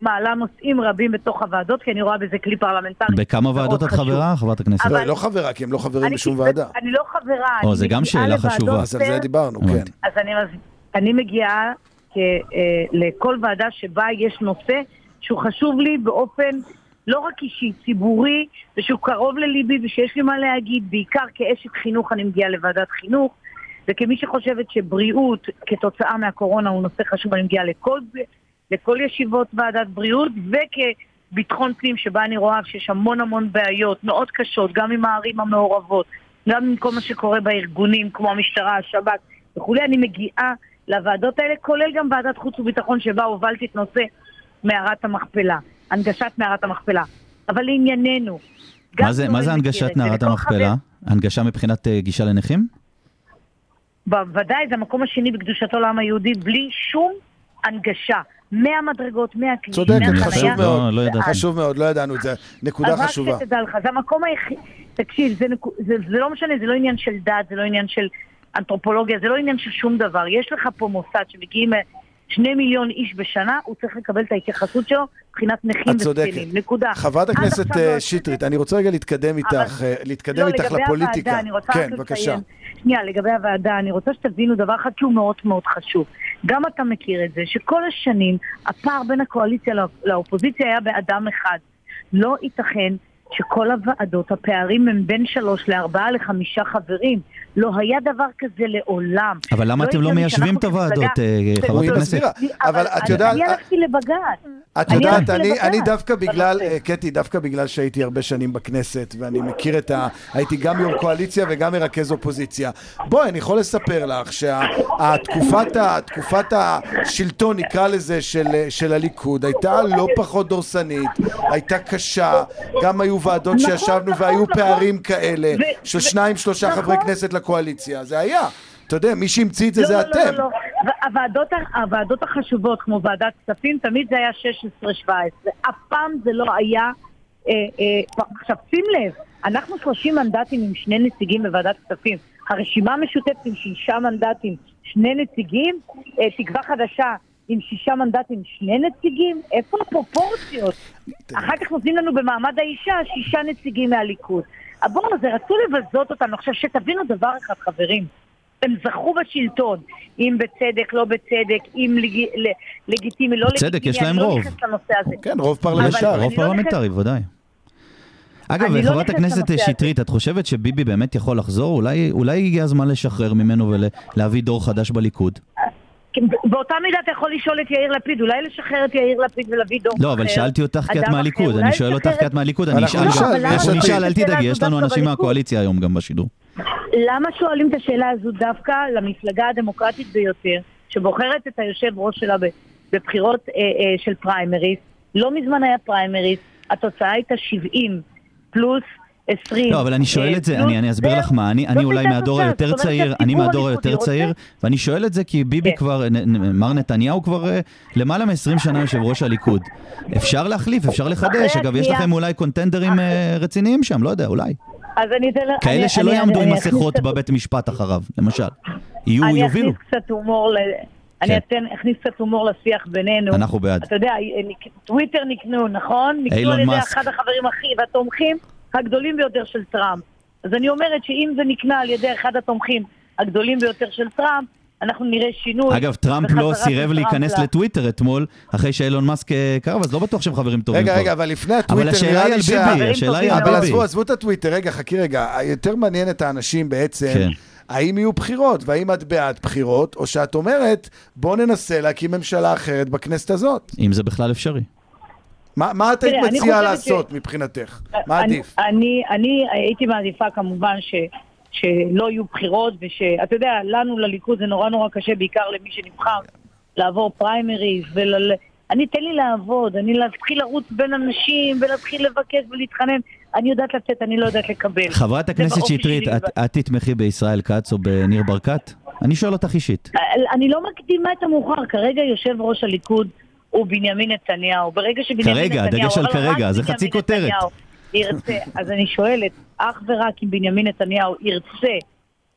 E: מעלה נושאים רבים בתוך הוועדות, כי אני רואה בזה כלי פרלמנטרי.
C: בכמה ועדות את. חברה, חברת הכנסת?
E: אבל-
D: לא, היא לא חברה, כי הם לא חברים בשום ועדה.
E: אני לא חברה.
C: או,
E: אני
C: זה גם
E: מגיעה
C: שאלה
E: לוועדות
C: חשובה.
D: אז על זה דיברנו, כן.
C: הבנתי.
E: אז אני, מז- אני מגיעה כ, אה, לכל ועדה שבה יש נושא שהוא חשוב לי באופן לא רק אישי, ציבורי, ושהוא קרוב לליבי ושיש לי מה להגיד, בעיקר כאשת חינוך אני מגיעה לוועדת חינוך, וכמי שחושבת שבריאות כתוצאה מהקורונה הוא נושא חשוב, אני מגיעה לכל, לכל ישיבות ועדת בריאות, וכביטחון פנים שבה אני רואה שיש המון המון בעיות מאוד קשות, גם עם הערים המעורבות, גם עם כל מה שקורה בארגונים כמו המשטרה, השב"כ וכולי, אני מגיעה לוועדות האלה, כולל גם ועדת חוץ וביטחון שבה הובלתי את נושא מערת המכפלה, הנגשת מערת המכפלה. אבל לענייננו,
C: מה זה- מה זה
E: מכיר
C: הנגשת מערת
E: וכל
C: המכפלה? הנגשה מבחינת אה, גישה לנכים?
E: בוודאי, זה המקום השני בקדושתו לעם היהודי, בלי שום הנגשה. מהמדרגות, מהכביש,
D: צודקת,
C: מהחניה.
D: חשוב
C: לא,
D: מאוד.
C: לא ידעתי.
D: חשוב מאוד, לא ידענו את זה. נקודה
E: אז רק
D: חשובה.
E: שתדע לך, זה המקום היחיד, תקשיב, זה, נקו- זה, זה לא משנה, זה לא עניין של דת, זה לא עניין של אנתרופולוגיה, זה לא עניין של שום דבר. יש לך פה מוסד שמגיעים שני מיליון איש בשנה, הוא צריך לקבל את ההתייחסות שלו מבחינת נכים. וזקנים. נקודה.
D: חברת הכנסת
E: עכשיו
D: אה,
E: לא
D: שטרית, אני רוצה רגע להתקדם איתך, אה, להתקדם
E: לא,
D: איתך
E: לגבי
D: לפוליטיקה.
E: הוועדה, אני רוצה
D: כן,
E: רק
D: בבקשה.
E: לציין. שנייה, לגבי הוועדה, אני רוצה שתבינו דבר אחד שהוא מאוד מאוד חשוב. גם אתה מכיר את זה, שכל השנים הפער בין הקואליציה לא- לאופוזיציה היה באדם אחד. לא ייתכן שכל הוועדות, הפערים הם בין שלוש לארבעה לחמישה חברים. לא היה דבר כזה לעולם.
C: אבל למה אתם לא מיישבים את הוועדות, אה, חברת
D: היא
C: הכנסת?
D: אבל את יודעת-
E: אני הלכתי לבג"ץ.
D: את יודעת, אני,
E: לבג"ץ
D: אני דווקא בגלל. אה, קטי, דווקא בגלל שהייתי הרבה שנים בכנסת, ואני מכיר את ה... הייתי גם יו"ר קואליציה וגם מרכז אופוזיציה. בואי, אני יכול לספר לך שהתקופת תקופת השלטון, נקרא לזה, של, של הליכוד, הייתה לא פחות דורסנית, הייתה קשה, גם היו ועדות
E: נכון,
D: שישבנו
E: נכון,
D: והיו
E: נכון.
D: פערים כאלה, של שניים, שלושה. חברי כנסת לקואליציה, זה היה. אתה יודע, מי שהמציא את זה
E: לא,
D: זה
E: לא,
D: אתם.
E: לא, לא, לא. הוועדות, הוועדות החשובות, כמו ועדת כספים, תמיד זה היה 16-17. אף פעם זה לא היה... אה, אה, עכשיו, שים לב, אנחנו 30 מנדטים עם שני נציגים בוועדת כספים. הרשימה המשותפת עם שישה מנדטים, שני נציגים, אה, תקווה חדשה עם שישה מנדטים, שני נציגים, איפה הפרופורציות? אחר כך נותנים לנו במעמד האישה שישה נציגים מהליכוד. אה, בואו, זה רצו לבזות אותנו. עכשיו, שתבינו דבר אחד, חברים. הם זכו בשלטון, אם בצדק, לא בצדק, אם לג... לגיטימי, לא
C: בצדק,
E: לגיטימי.
C: יש להם
E: אני לא
C: רוב.
E: נכנסת לנושא הזה.
D: כן, רוב פרלמנטרי.
E: אני
C: רוב
E: לא
C: פרלמנטרי, ודאי. אגב,
E: לא
C: חברת
E: נכנסת
C: הכנסת
E: הזה.
C: שטרית, את חושבת שביבי באמת יכול לחזור? אולי אולי הגיע הזמן לשחרר ממנו ולהביא דור חדש בליכוד?
E: באותה מידה אתה יכול לשאול את יאיר לפיד, אולי לשחרר את יאיר לפיד ולהביא דור
C: לא, אבל
E: אחר,
C: שאלתי אותך כי את מהליכוד,
E: אחר,
C: אני שואל אותך כי
E: את-
C: מהליכוד, אני אשאל אנחנו
D: עתיד.
C: נשאל, אל תדאגי, יש לנו אנשים. מהקואליציה היום גם בשידור.
E: למה שואלים את השאלה הזו דווקא למפלגה הדמוקרטית ביותר, שבוחרת את היושב ראש שלה בבחירות אה, אה, של פריימריס? לא מזמן היה פריימריס, התוצאה הייתה 70 פלוס 20.
C: לא, אבל אני שואל
E: אה,
C: את זה,
E: פלוס-
C: אני אני אסביר
E: זהו.
C: לך מה, אני אני אולי מהדור. היותר צעיר, אני מהדור היותר
E: רוצה-
C: צעיר, ואני שואל את זה כי ביבי
E: כן.
C: כבר, מר נתניהו כבר אה, למעלה מ-20 שנה יושב ראש הליכוד. אפשר להחליף, אפשר לחדש, אגב, יש לכם אולי קונטנדרים אה, רציניים שם, לא יודע, אולי.
E: אז אני אתן...
C: כאלה
E: אני-
C: שלא
E: אני-
C: יעמדו
E: אני
C: עם מסכות בבית משפט אחריו, למשל. יהיו,
E: אני
C: יובילו.
E: אכניס קצת הומור. אני
C: כן.
E: אתן, אכניס קצת הומור לשיח בינינו.
C: אנחנו בעד.
E: אתה יודע, טוויטר נקנו, נכון? נקנו
C: אילון
E: על ידי
C: מאסק.
E: אחד החברים הכי, והתומכים הגדולים ביותר של טראמפ. אז אני אומרת שאם זה נקנה על ידי אחד התומכים הגדולים ביותר של טראמפ, אנחנו נראה שינוי.
C: אגב, טראמפ לא סירב להיכנס
E: ל-
C: לטוויטר אתמול, אחרי שאילון מאסק אה, קרב, אז לא בטוח שהם חברים טובים
D: רגע,
C: כבר.
D: רגע, אבל לפני
C: אבל
D: הטוויטר,
C: השאלה
D: נראה
C: היא על. ביבי, השאלה היא על
D: אבל
C: ביבי.
D: עזבו, עזבו את הטוויטר, רגע, חכי רגע. יותר מעניין את האנשים בעצם,
C: כן.
D: האם יהיו בחירות, והאם את בעד בחירות, או שאת אומרת, בוא ננסה להקים ממשלה אחרת בכנסת הזאת.
C: אם זה בכלל אפשרי.
D: מה, מה את היית
E: אני
D: מציעה לעשות מבחינתך? מה
E: אני-
D: עדיף?
E: אני, אני הייתי מעדיפה כמובן ש, שלא יהיו בחירות, ושאתה יודע, לנו לליכוד זה נורא נורא קשה, בעיקר למי שנבחר, לעבור פריימריז ול... אני, תן לי לעבוד, אני להתחיל לרוץ בין אנשים ולהתחיל לבקש ולהתחנן. אני יודעת לתת, אני לא יודעת לקבל.
C: חברת הכנסת שטרית. את- את תתמכי בישראל כץ או בניר ברקת? אני שואל אותך אישית.
E: אני לא מקדימה את המאוחר, כרגע יושב ראש הליכוד הוא בנימין נתניהו. ברגע שבנימין
C: כרגע,
E: נתניהו...
C: הדגש על כרגע, זה חצי כותרת.
E: ירצה, אז אני שואלת, אך ורק אם בנימין נתניהו ירצה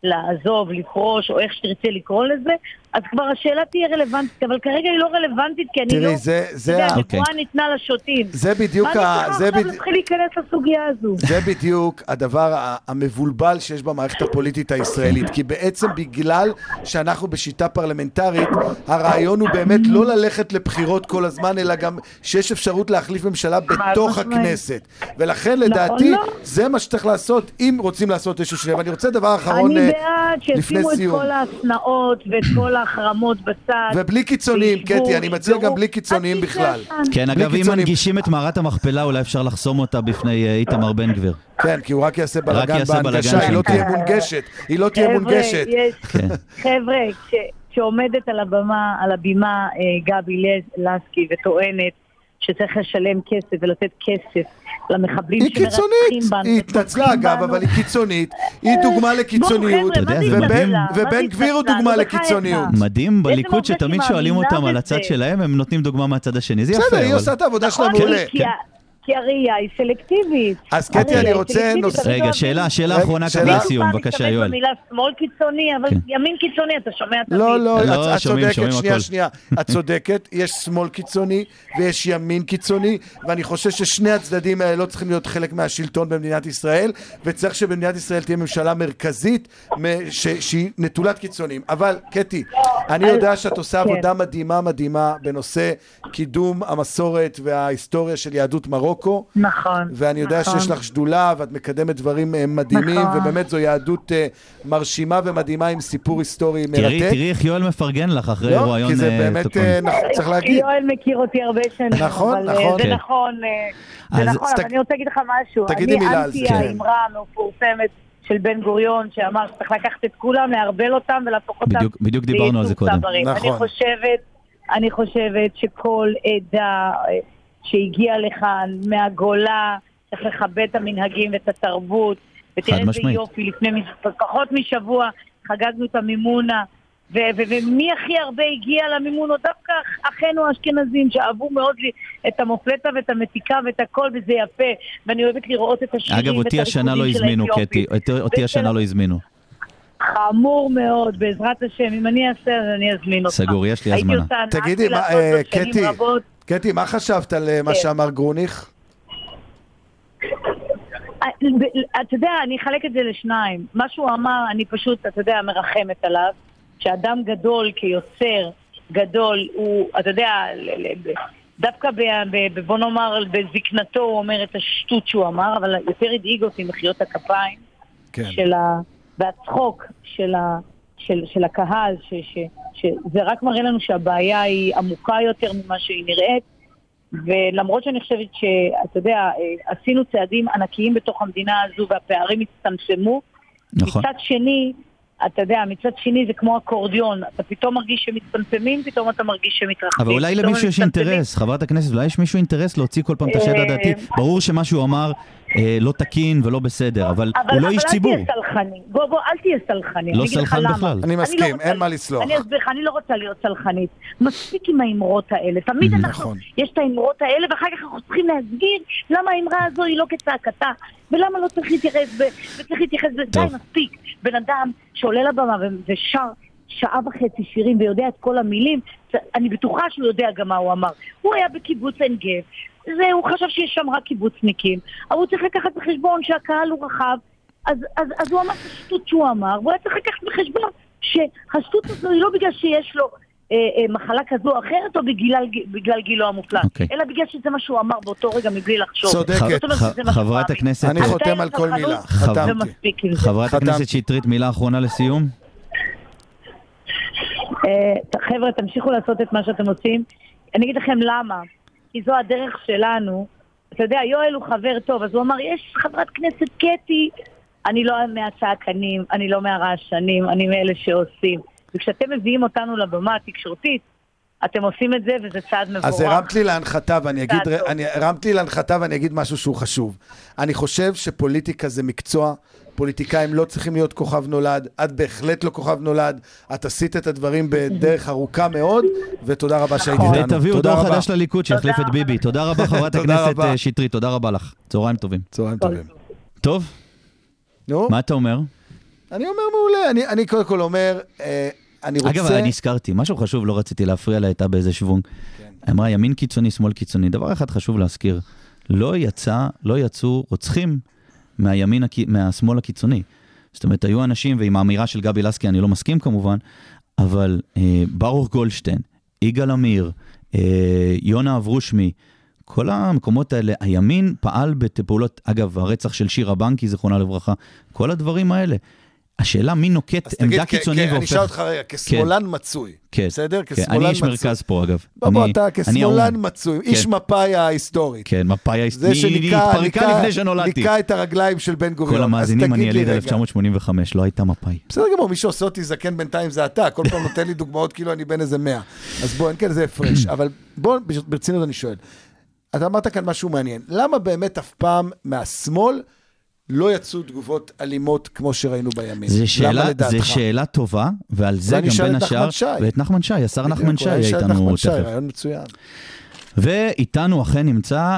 E: לעזוב, לפרוש, או איך שתרצה לקרוא לזה, אז כבר השאלה תהיה רלוונטית, אבל כרגע היא לא רלוונטית, כי אני לא...
D: תראי, זה- זה
E: יודע,
D: ה-
C: אוקיי.
E: הנבואה ניתנה לשוטים.
D: זה בדיוק
E: מה
D: ה...
E: אני
D: זה
E: צריכה עכשיו להתחיל להיכנס לסוגיה הזו?
D: זה בדיוק הדבר המבולבל שיש במערכת הפוליטית הישראלית, כי בעצם בגלל שאנחנו בשיטה פרלמנטרית, הרעיון הוא באמת לא ללכת לבחירות כל הזמן, אלא גם שיש אפשרות להחליף ממשלה בתוך. הכנסת. ולכן לדעתי,
E: לא.
D: זה מה שצריך לעשות, אם רוצים לעשות איזשהו שינוי. ואני רוצה דבר אחרון
E: אני
D: אה,
E: בעד
D: לפני
E: שישימו את
D: סיום.
E: כל ההשנאות ואת כל ההחרמות בצד.
D: ובלי קיצוניים, קטי, אני מציע. גם בלי קיצוניים בכלל.
C: כן, אגב, אם. מנגישים את מערת המכפלה, אולי אפשר לחסום אותה בפני אה, איתמר בן גביר.
D: כן, כי הוא רק יעשה בלאגן בהנגשה, היא. לא תהיה מונגשת. היא לא תהיה מונגשת.
E: יש-
C: כן.
E: חבר'ה, כש- כשעומדת על הבמה, על הבימה אה, גבי לס- לסקי וטוענת שצריך לשלם כסף ולתת כסף למחבלים
D: היא
E: שמרצחים
D: קיצונית,
E: בנו.
D: היא התנצלה
E: ותומכים
D: אגב,
E: בנו.
D: אבל היא קיצונית, היא דוגמה לקיצוניות,
C: ובן-
E: התנצלה?
D: גביר הוא
E: התנצלה?
D: דוגמה
E: בחייך.
D: לקיצוניות.
C: מדהים בליכוד שתמיד שואלים אותם על הצד. שלהם, הם נותנים דוגמה מהצד השני. זה יפה.
D: בסדר, היא עושה את העבודה שלה
E: נכון,
D: מעולה.
E: כי- הראייה היא סלקטיבית.
D: אז קטי, אני רוצה נושא-
C: רגע, שאלה, שאלה אחרונה. ככה לסיום,
E: פעם
C: בבקשה יואל.
E: במילה שמאל קיצוני, אבל
C: כן.
E: ימין קיצוני, אתה שומע תמיד.
D: לא, לא,
C: לא,
D: את, צודקת, שנייה. שנייה. את צודקת, יש שמאל קיצוני ויש ימין קיצוני, ואני חושב ששני הצדדים האלה לא צריכים להיות חלק מהשלטון במדינת ישראל, וצריך שבמדינת ישראל תהיה ממשלה מרכזית שהיא נטולת קיצונים. אבל, קטי, אני יודע שאת עושה
E: כן.
D: עבודה מדהימה מדהימה בנושא קידום המסורת וההיסטוריה של יהדות מרוקו.
E: נכון.
D: ואני יודע
E: נכון.
D: שיש לך שדולה ואת מקדמת דברים אה, מדהימים,
E: נכון.
D: ובאמת זו יהדות אה, מרשימה ומדהימה עם סיפור היסטורי מרתק.
C: תראי, תראי איך יואל מפרגן לך אחרי
D: לא,
C: רעיון
D: כי זה
C: אה,
D: באמת. אה, נכון, צריך להגיד.
E: יואל מכיר אותי הרבה שנים,
D: נכון,
E: אבל
D: נכון.
E: זה
C: כן.
E: נכון,
C: אז-
E: זה נכון, אבל אני רוצה להגיד לך משהו.
D: תגידי מילה על
E: אני
D: זה.
E: אנטי
C: כן.
E: האמרה המפורסמת של בן גוריון, שאמר שצריך לקחת את כולם, לערבל אותם ולהפוך אותם
C: בדיוק- בדיוק דיברנו על זה קודם.
E: צברים.
D: נכון.
E: אני חושבת, אני חושבת שכל עדה שהגיעה לכאן מהגולה, צריך לכבד את המנהגים ואת התרבות. ותראה איזה
C: משמעית.
E: יופי, לפני פחות משבוע חגגנו את המימונה. ו- ו- ומי הכי הרבה הגיע למימונות? דווקא אחינו האשכנזים שאהבו מאוד לי את המופלטה ואת המתיקה ואת הכל, וזה יפה. ואני אוהבת לראות את השירים
C: אגב, אותי השנה לא הזמינו. קטי. אותי- אותי השנה. לא הזמינו.
E: חמור מאוד, בעזרת השם. אם אני אעשה, אז אני אזמין אותך.
C: סגור, יש לי הזמנה.
D: תגידי, אה, קטי,
E: רבות.
D: קטי, מה חשבת על אה, מה
E: כן.
D: שאמר גרוניך?
E: אה, אתה יודע, אני אחלק את זה לשניים. מה שהוא אמר, אני פשוט, אתה יודע, מרחמת עליו. שאדם גדול כיוצר גדול, הוא, אתה יודע, דווקא, ב, ב, ב, בוא נאמר, בזקנתו הוא אומר את השטות שהוא אמר, אבל יותר הדאיג אותי מחיאות הכפיים
D: כן.
E: של ה... והצחוק של, ה, של, של הקהל, ש, ש, שזה רק מראה לנו שהבעיה היא עמוקה יותר ממה שהיא נראית. ולמרות שאני חושבת שאתה יודע, אה, עשינו צעדים ענקיים בתוך המדינה הזו והפערים הצטמצמו,
C: נכון.
E: מצד שני, אתה יודע, מצד שני זה כמו אקורדיון, אתה פתאום מרגיש שמצטמצמים, פתאום אתה מרגיש שמתרחבים.
C: אבל אולי למישהו יש. אינטרס, חברת הכנסת, אולי יש מישהו אינטרס להוציא כל פעם את השד
E: אה,
C: הדעתי. ברור שמה שהוא אמר אה, לא תקין ולא בסדר, אבל הוא לא איש ציבור.
E: אבל אל תהיה סלחני. בוא, בוא, אל תהיה סלחני.
C: לא סלחן. בכלל.
D: אני
E: לא
D: מסכים,
E: רוצה-
D: אין מה לסלוח.
E: אני אסביר לך, אני לא רוצה להיות סלחנית. מספיק עם האמרות האלה. תמיד אנחנו,
D: נכון.
E: יש את האמרות האלה, ואחר כך אנחנו צריכים להסביר למה האמרה הזו היא לא כצעקתה, ולמה לא צריך להתייחס, ב- וצריך להתייחס, די. מספיק. בן אדם שעולה לבמה ושר שעה וחצי שירים ויודע את כל המילים, אני בטוחה שהוא יודע גם מה הוא אמר. הוא היה בקיבוץ עין גב, זה, הוא חשב שיש שם רק קיבוצניקים, אבל הוא צריך לקחת בחשבון שהקהל הוא רחב, אז, אז, אז הוא אמר את השטות שהוא אמר, והוא היה צריך לקחת בחשבון שהשטות הזו היא לא בגלל שיש לו מחלה כזו או אחרת, או בגלל, בגלל גילו המופלג,
C: אוקיי.
E: אלא בגלל שזה מה שהוא אמר באותו רגע מבלי לחשוב.
D: צודקת.
C: חברת. הכנסת,
D: אני
C: אה,
D: חותם על כל מילה, חתמתי.
C: חברת. הכנסת שטרית, מילה אחרונה לסיום?
E: אה, חבר'ה, תמשיכו לעשות את מה שאתם עושים. אני אגיד לכם למה. כי זו הדרך שלנו. אתה יודע, יואל הוא חבר טוב, אז הוא אמר, יש חברת כנסת קטי, אני לא מהצעקנים, אני לא מהרעשנים, אני מאלה שעושים. וכשאתם מביאים אותנו לבמה התקשורתית, אתם עושים את זה, וזה צעד מבורך.
D: אז הרמת לי להנחתה, ואני אגיד. אני, הרמת לי להנחתה ואני אגיד משהו שהוא חשוב. אני חושב שפוליטיקה זה מקצוע, פוליטיקאים לא צריכים להיות כוכב נולד, את בהחלט לא כוכב נולד, את עשית את הדברים בדרך ארוכה מאוד, ותודה רבה שהיית
E: נכון.
D: איתנו.
C: ותביאו
D: תודה
C: דור
D: רבה.
C: חדש לליכוד שיחליף
E: תודה
C: את ביבי.
E: רבה.
C: תודה רבה, חברת
D: תודה
C: הכנסת
D: רבה.
C: אה, שטרית, תודה רבה לך. צהריים טובים.
D: צהריים טובים.
C: טוב,
D: נו,
C: מה אתה אומר?
D: אני אומר מעולה, אני, אני קודם כל אומר, אה, אני רוצה...
C: אגב, אני נזכרתי, משהו חשוב, לא רציתי להפריע לה, הייתה באיזה שוונג.
D: כן.
C: אמרה ימין קיצוני, שמאל קיצוני. דבר אחד חשוב להזכיר, לא יצא, לא יצאו רוצחים מהימין, מהשמאל הקיצוני. זאת אומרת, היו אנשים, ועם האמירה של גבי לסקי אני לא מסכים כמובן, אבל אה, ברוך גולדשטיין, יגאל עמיר, אה, יונה אברושמי, כל המקומות האלה, הימין פעל בפעולות, אגב, הרצח של שירה בנקי, זיכרונה לברכה, כל הדברים האלה. השאלה מי נוקט עמדה קיצונית
D: כ- אני אשאל
C: והופך...
D: אותך רגע, כשמאלן מצוי,
C: כן,
D: בסדר?
C: כן,
D: כשמאלן
C: אני איש
D: מצוי.
C: מרכז פה אגב.
D: בוא, אתה כשמאלן
C: האו"ם.
D: מצוי, איש מפא"י ההיסטורית.
C: כן, מפא"י
D: זה
C: ההיסטורית, היא
D: שניקה,
C: לפני שנולדתי.
D: ניקה את הרגליים של בן גוריון.
C: כל
D: אז
C: המאזינים, אני יליד
D: רגע.
C: 1985, לא הייתה מפא"י.
D: בסדר גמור, מי שעושה אותי זקן בינתיים זה אתה, כל פעם נותן לי דוגמאות כאילו אני בן איזה מאה. אז בוא, אין כאן איזה הפרש. אבל בוא, ברצינות אני שואל. אתה אמרת כאן משהו מעניין. למה באמת אף פעם מהשמאל לא יצאו תגובות אלימות כמו שראינו בימין? למה
C: שאלה? זו שאלה טובה, ועל זה גם בין השאר. ואת נחמן שי, השר נחמן שי
D: אולי
C: יהיה
D: נשאל את
C: איתנו
D: נחמן שי,
C: תכף.
D: רעיון מצוין.
C: ואיתנו אכן נמצא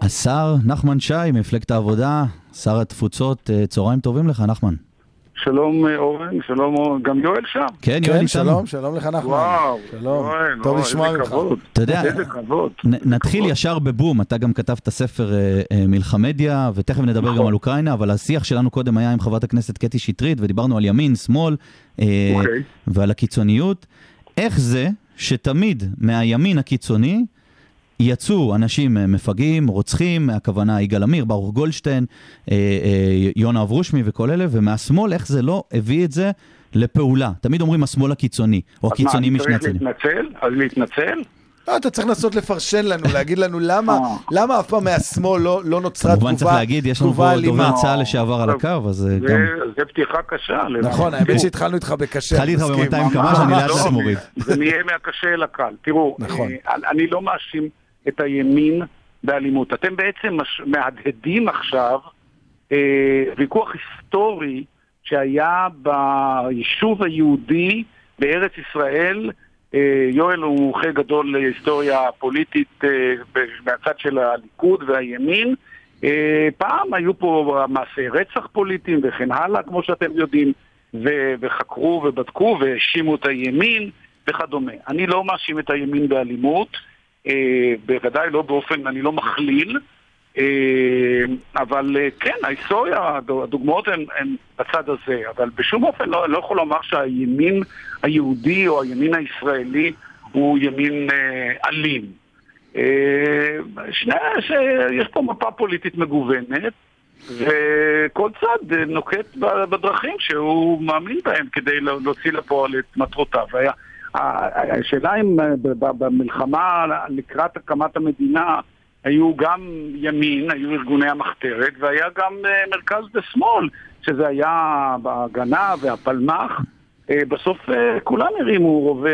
C: השר נחמן שי, מפלגת העבודה, שר התפוצות, אה, צהריים טובים לך, נחמן.
F: שלום אה, אורן, שלום אורן, גם יואל שם.
C: כן, יואל
D: כן,
C: איתנו.
D: שלום, שלום לך נחמן.
F: וואו,
D: שלום,
F: יואל,
D: טוב לשמוע ממך.
C: אתה יודע,
F: איזה כבוד.
C: נ- נתחיל ישר בבום, אתה גם כתבת ספר אה, אה, מלחמדיה, ותכף נדבר
F: נכון.
C: גם על אוקראינה, אבל השיח שלנו קודם היה עם חברת הכנסת קטי שטרית, ודיברנו על ימין, שמאל,
F: אוקיי.
C: ועל הקיצוניות. איך זה שתמיד מהימין הקיצוני יצאו אנשים אה, מפגעים, רוצחים, הכוונה יגאל עמיר, ברוך גולדשטיין, אה, אה, יונה אברושמי וכל אלה, ומהשמאל, איך זה לא הביא את זה לפעולה? תמיד אומרים השמאל הקיצוני, או
F: אז מה,
C: הקיצוני
F: אני
C: משני
F: צריך
C: הצדדים.
F: להתנצל? אז להתנצל?
D: לא, אתה צריך לנסות לפרשן לנו, להגיד לנו למה. למה אף פעם מהשמאל לא לא נוצרה
C: כמובן צריך
D: תגובה
C: להגיד, יש לנו
D: תגובה
C: פה
D: אלימה.
C: דובר צה"ל לשעבר על הקו, אז
F: זה-
C: גם...
F: זה פתיחה קשה.
D: נכון, האמת שהתחלנו איתך בקשה.
C: התחלתי איתך
D: מסכים.
C: ב-200 קמ"ש, אני לאט
F: לא,
C: לאט מוריד.
F: זה נהיה מהקשה אל הקל. תראו,
D: נכון.
F: אני לא מאשים את הימין באלימות. אתם בעצם מש- מהדהדים עכשיו אה, ויכוח היסטורי שהיה ביישוב היהודי בארץ ישראל. אה, יואל הוא מומחה גדול להיסטוריה פוליטית אה, מהצד של הליכוד והימין. אה, פעם היו פה מעשי רצח פוליטיים וכן הלאה, כמו שאתם יודעים, ו- וחקרו ובדקו והאשימו את הימין וכדומה. אני לא מאשים את הימין באלימות, בוודאי לא באופן, אני לא מכליל, אה, אבל אה, כן, ההיסטוריה, הד- הדוגמאות הן, הן בצד הזה, אבל בשום אופן לא, לא יכול לומר שהימין היהודי או הימין הישראלי הוא ימין אה, אלים. אה, שני, שיש פה מפה פוליטית מגוונת, וכל צד אה, נוקט בדרכים שהוא מאמין בהם כדי לה- להוציא לפועל את מטרותיו. השאלה אם אה, במלחמה לקראת הקמת המדינה היו גם ימין, היו ארגוני המחתרת, והיה גם אה, מרכז ושמאל, שזה היה בהגנה והפלמ"ח. אה, בסוף כולם הרימו רובה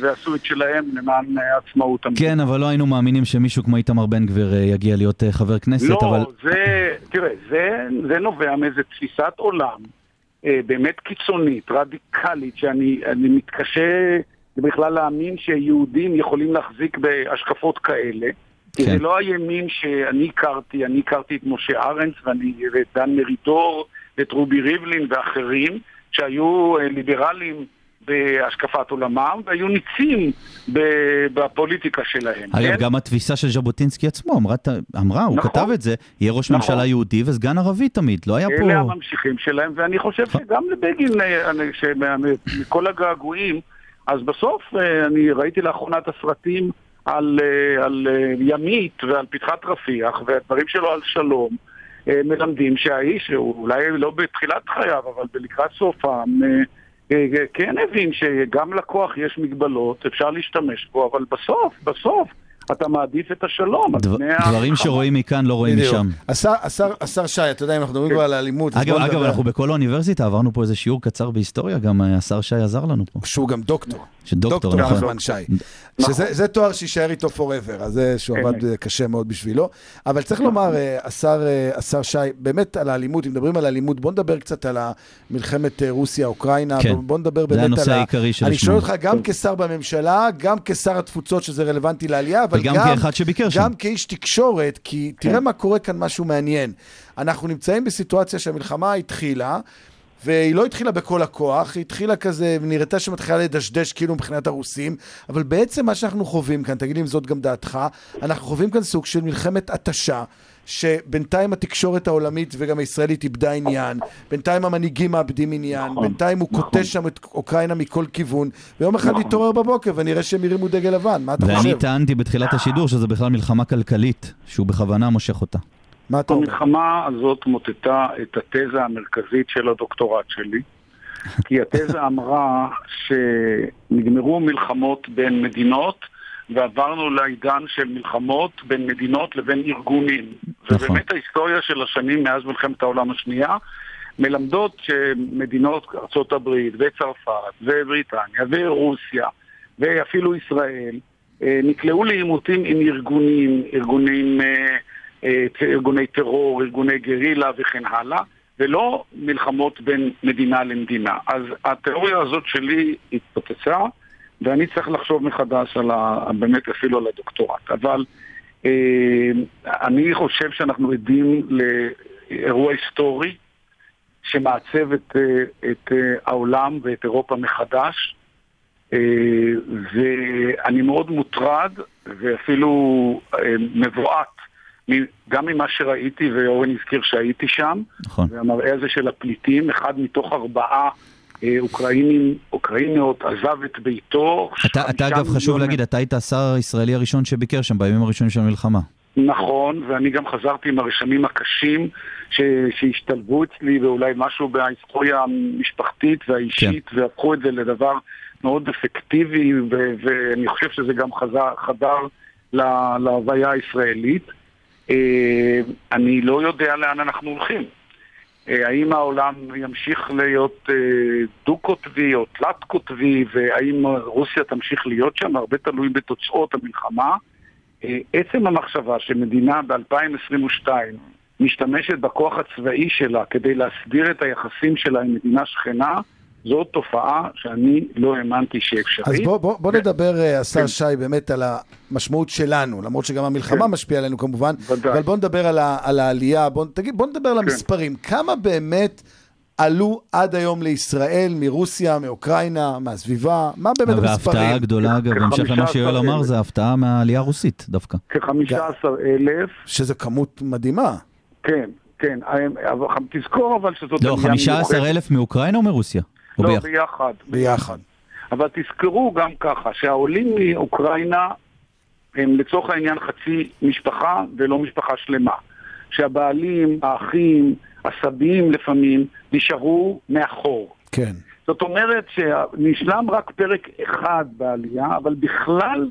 F: ועשו את שלהם למען עצמאות המדינה.
C: כן, אבל לא היינו מאמינים שמישהו כמו איתמר בן גביר יגיע להיות חבר כנסת,
F: לא,
C: אבל...
F: זה, תראה, זה, זה נובע מאיזו תפיסת עולם באמת קיצונית, רדיקלית, שאני אני מתקשה בכלל להאמין שיהודים יכולים להחזיק בהשקפות כאלה. כי
C: כן.
F: זה לא הימין שאני הכרתי, אני הכרתי את משה ארנס ואני, ואת דן מרידור, ואת רובי ריבלין ואחרים, שהיו אה, ליברלים בהשקפת עולמם, והיו ניצים בפוליטיקה שלהם.
C: אגב,
F: כן?
C: גם התפיסה של ז'בוטינסקי עצמו, אמרה, אמרה הוא
F: נכון.
C: כתב את זה, יהיה ראש
F: נכון.
C: ממשלה יהודי וסגן ערבי תמיד, לא היה פה...
F: אלה הממשיכים שלהם, ואני חושב שגם לבגין, אה, שמה- מכל הגעגועים, אז בסוף אה, אני ראיתי לאחרונה את הסרטים על, אה, על אה, ימית ועל פתחת רפיח, והדברים שלו על שלום, אה, מלמדים שהאיש, הוא אולי לא בתחילת חייו, אבל לקראת סופם, אה, אה, כן הבין שגם לכוח יש מגבלות, אפשר להשתמש בו, אבל בסוף, בסוף, אתה מעדיף את השלום.
C: דבר- דברים. שרואים מכאן לא רואים
D: בדיוק.
C: משם.
D: השר- השר- השר שי, אתה יודע, אם אנחנו מדברים כבר על אלימות,
C: אגב. אנחנו בכל האוניברסיטה עברנו פה איזה שיעור קצר בהיסטוריה, גם אה, השר שי עזר לנו פה.
D: שהוא גם דוקטור.
C: שדוקטור,
D: דוקטור
C: נכון.
D: נחמן שי. שזה זה תואר שיישאר איתו forever, אז זה שהוא. עבד אה, קשה מאוד בשבילו. אבל צריך לומר, אה, השר שי, באמת על האלימות, אם מדברים על אלימות, בוא נדבר קצת על מלחמת רוסיה-אוקראינה,
C: כן.
D: בוא- נדבר
C: זה
D: באמת על
C: הנושא
D: ה...
C: העיקרי
D: אני
C: שלשמו.
D: שואל אותך גם כשר בממשלה, גם כשר התפוצות, שזה רלוונטי לעלייה, אבל
C: וגם
D: גם...
C: כאחד שביקר שם.
D: גם כאיש תקשורת, כי תראה מה קורה כאן, משהו מעניין. אנחנו נמצאים בסיטואציה שהמלחמה התחילה, והיא לא התחילה בכל הכוח, היא התחילה כזה, נראתה שמתחילה לדשדש כאילו מבחינת הרוסים, אבל בעצם מה שאנחנו חווים כאן, תגיד לי אם זאת גם דעתך, אנחנו חווים כאן סוג של מלחמת התשה. שבינתיים התקשורת העולמית וגם הישראלית איבדה עניין, בינתיים המנהיגים מאבדים עניין,
F: נכון,
D: בינתיים הוא
F: נכון.
D: קוטש שם את אוקראינה מכל כיוון, ויום אחד
F: נכון.
D: נתעורר בבוקר ונראה שהם הרימו דגל לבן, מה אתה
C: ואני
D: חושב?
C: טענתי בתחילת השידור שזה בכלל מלחמה כלכלית, שהוא בכוונה מושך אותה.
D: מה אתה אומר?
F: המלחמה הזאת מוטטה את התזה המרכזית של הדוקטורט שלי, כי התזה אמרה שנגמרו מלחמות בין מדינות ועברנו לעידן של מלחמות בין מדינות לבין ארגונים.
C: נכון.
F: ובאמת ההיסטוריה של השנים מאז מלחמת העולם השנייה מלמדות שמדינות ארה"ב וצרפת ובריטניה ורוסיה ואפילו ישראל אה, נקלעו לעימותים עם ארגונים, ארגונים, אה, אה, ארגוני טרור, ארגוני גרילה וכן הלאה, ולא מלחמות בין מדינה למדינה. אז התיאוריה הזאת שלי התפוצצה, ואני צריך לחשוב מחדש על ה, באמת אפילו על הדוקטורט. אבל אה, אני חושב שאנחנו עדים לאירוע היסטורי שמעצב את, אה, את אה, העולם ואת אירופה מחדש. אה, ואני מאוד מוטרד ואפילו אה, מבועת גם ממה שראיתי, ואורן הזכיר שהייתי שם,
C: נכון.
F: והמראה הזה של הפליטים, אחד מתוך ארבעה אוקראינים, אוקראיניות עזב את ביתו.
C: אתה, אתה אגב, חשוב
F: מיליון-
C: להגיד, אתה היית השר הישראלי הראשון שביקר שם בימים הראשונים של המלחמה.
F: נכון, ואני גם חזרתי עם הרשמים הקשים ש... שהשתלבו אצלי ואולי משהו בהיסטוריה המשפחתית והאישית
C: כן.
F: והפכו את זה לדבר מאוד אפקטיבי ו... ואני חושב שזה גם חזר, חדר לה... להוויה הישראלית. אה, אני לא יודע לאן אנחנו הולכים. אה, האם העולם ימשיך להיות אה, דו-קוטבי או תלת-קוטבי, והאם רוסיה תמשיך להיות שם, הרבה תלוי בתוצאות המלחמה. אה, עצם המחשבה שמדינה ב-2022 משתמשת בכוח הצבאי שלה כדי להסדיר את היחסים שלה עם מדינה שכנה, זו תופעה שאני לא האמנתי שאפשרית.
D: אז בוא, בוא, בוא
F: כן.
D: נדבר, אה, השר
F: כן.
D: שי, באמת על המשמעות שלנו, למרות שגם המלחמה
F: כן.
D: משפיעה עלינו כמובן,
F: ודאי.
D: אבל בוא נדבר על, ה, על העלייה, בוא, תגיד, בוא נדבר על
F: כן.
D: המספרים. כמה באמת עלו עד היום לישראל, מרוסיה, מאוקראינה, מהסביבה? מה באמת המספרים?
C: וההפתעה הגדולה, אגב, בהמשך למה שיואל
F: 15,000.
C: אמר, זה ההפתעה מהעלייה הרוסית דווקא.
F: כ-15 אלף,
D: שזה כמות מדהימה.
F: כן, כן, אבל תזכור אבל שזאת
C: לא,
F: עלייה
C: 15 אלף מאוקראינה או מרוסיה?
F: לא,
C: ביחד?
F: ביחד.
D: ביחד.
F: אבל תזכרו גם ככה, שהעולים מאוקראינה הם לצורך העניין חצי משפחה ולא משפחה שלמה. שהבעלים, האחים, הסבים לפעמים, נשארו מאחור.
D: כן.
F: זאת אומרת שנשלם רק פרק אחד בעלייה, אבל בכלל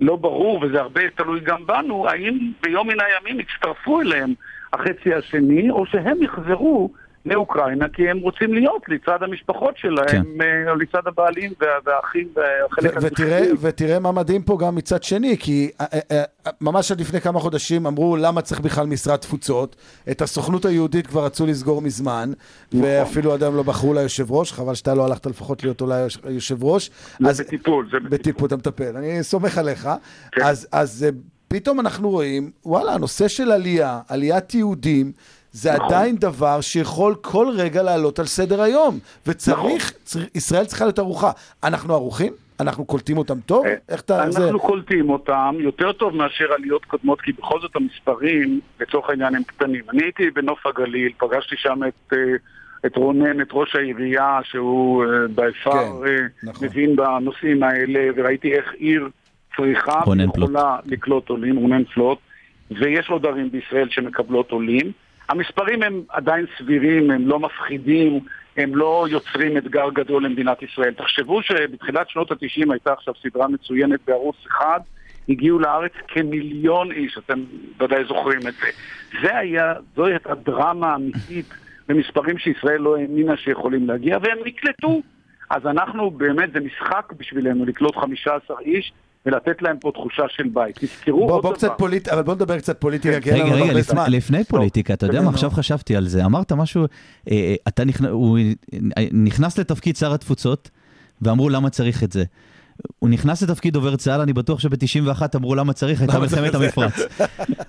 F: לא ברור, וזה הרבה תלוי גם בנו, האם ביום מן הימים יצטרפו אליהם החצי השני, או שהם יחזרו לאוקראינה, כי הם רוצים להיות לצד המשפחות שלהם,
C: כן.
F: אה, או לצד הבעלים וה- והאחים והחלק
D: ו- ותראה, ותראה מה מדהים פה גם מצד שני, כי אה, אה, ממש עד לפני כמה חודשים אמרו למה צריך בכלל משרד תפוצות. את הסוכנות היהודית כבר רצו לסגור מזמן, ואפילו עד היום לא בחרו ליושב ראש, חבל שאתה לא הלכת לפחות להיות אולי היוש- היושב ראש.
F: זה בטיפול, זה בטיפול.
D: בטיפול אתה מטפל, אני סומך עליך.
F: כן.
D: אז, אז פתאום אנחנו רואים, וואלה, הנושא של עלייה, עליית יהודים, זה
F: נכון.
D: עדיין דבר שיכול כל רגע לעלות על סדר היום. וצריך,
F: נכון.
D: צר, ישראל צריכה להיות ערוכה. אנחנו ערוכים? אנחנו קולטים אותם טוב? איך אתה...
F: אנחנו
D: זה...
F: קולטים אותם יותר טוב מאשר עליות קודמות, כי בכל זאת המספרים, לצורך העניין, הם קטנים. אני הייתי בנוף הגליל, פגשתי שם את, אה, את רונן, את ראש העירייה, שהוא אה, בעפר
D: כן,
F: אה,
D: נכון.
F: מבין בנושאים האלה, וראיתי איך עיר צריכה. ויכולה לקלוט עולים, רונן פלוט, ויש עוד ערים בישראל שמקבלות עולים. המספרים הם עדיין סבירים, הם לא מפחידים, הם לא יוצרים אתגר גדול למדינת ישראל. תחשבו שבתחילת שנות ה-90 הייתה עכשיו סדרה מצוינת בערוץ אחד, הגיעו לארץ כמיליון איש, אתם ודאי זוכרים את זה. זה היה, זו הייתה דרמה אמיתית במספרים שישראל לא האמינה שיכולים להגיע, והם נקלטו. אז אנחנו, באמת, זה משחק בשבילנו לקלוט 15 איש ולתת להם פה תחושה של בית. תזכרו
D: בוא,
F: עוד
D: בוא
F: דבר.
D: קצת פוליט... אבל בוא נדבר קצת פוליטיקה, כי אין
C: רגע,
D: לנו
C: רגע,
D: הרבה
C: לפני,
D: זמן.
C: לפני פוליטיקה, אתה יודע מה. עכשיו חשבתי על זה, אמרת משהו, אה, אה, אתה נכנס, הוא נכנס לתפקיד שר התפוצות, ואמרו למה צריך את זה. הוא נכנס לתפקיד דובר צה"ל, אני בטוח שב-91 אמרו למה צריך, הייתה מלחמת? המפרץ.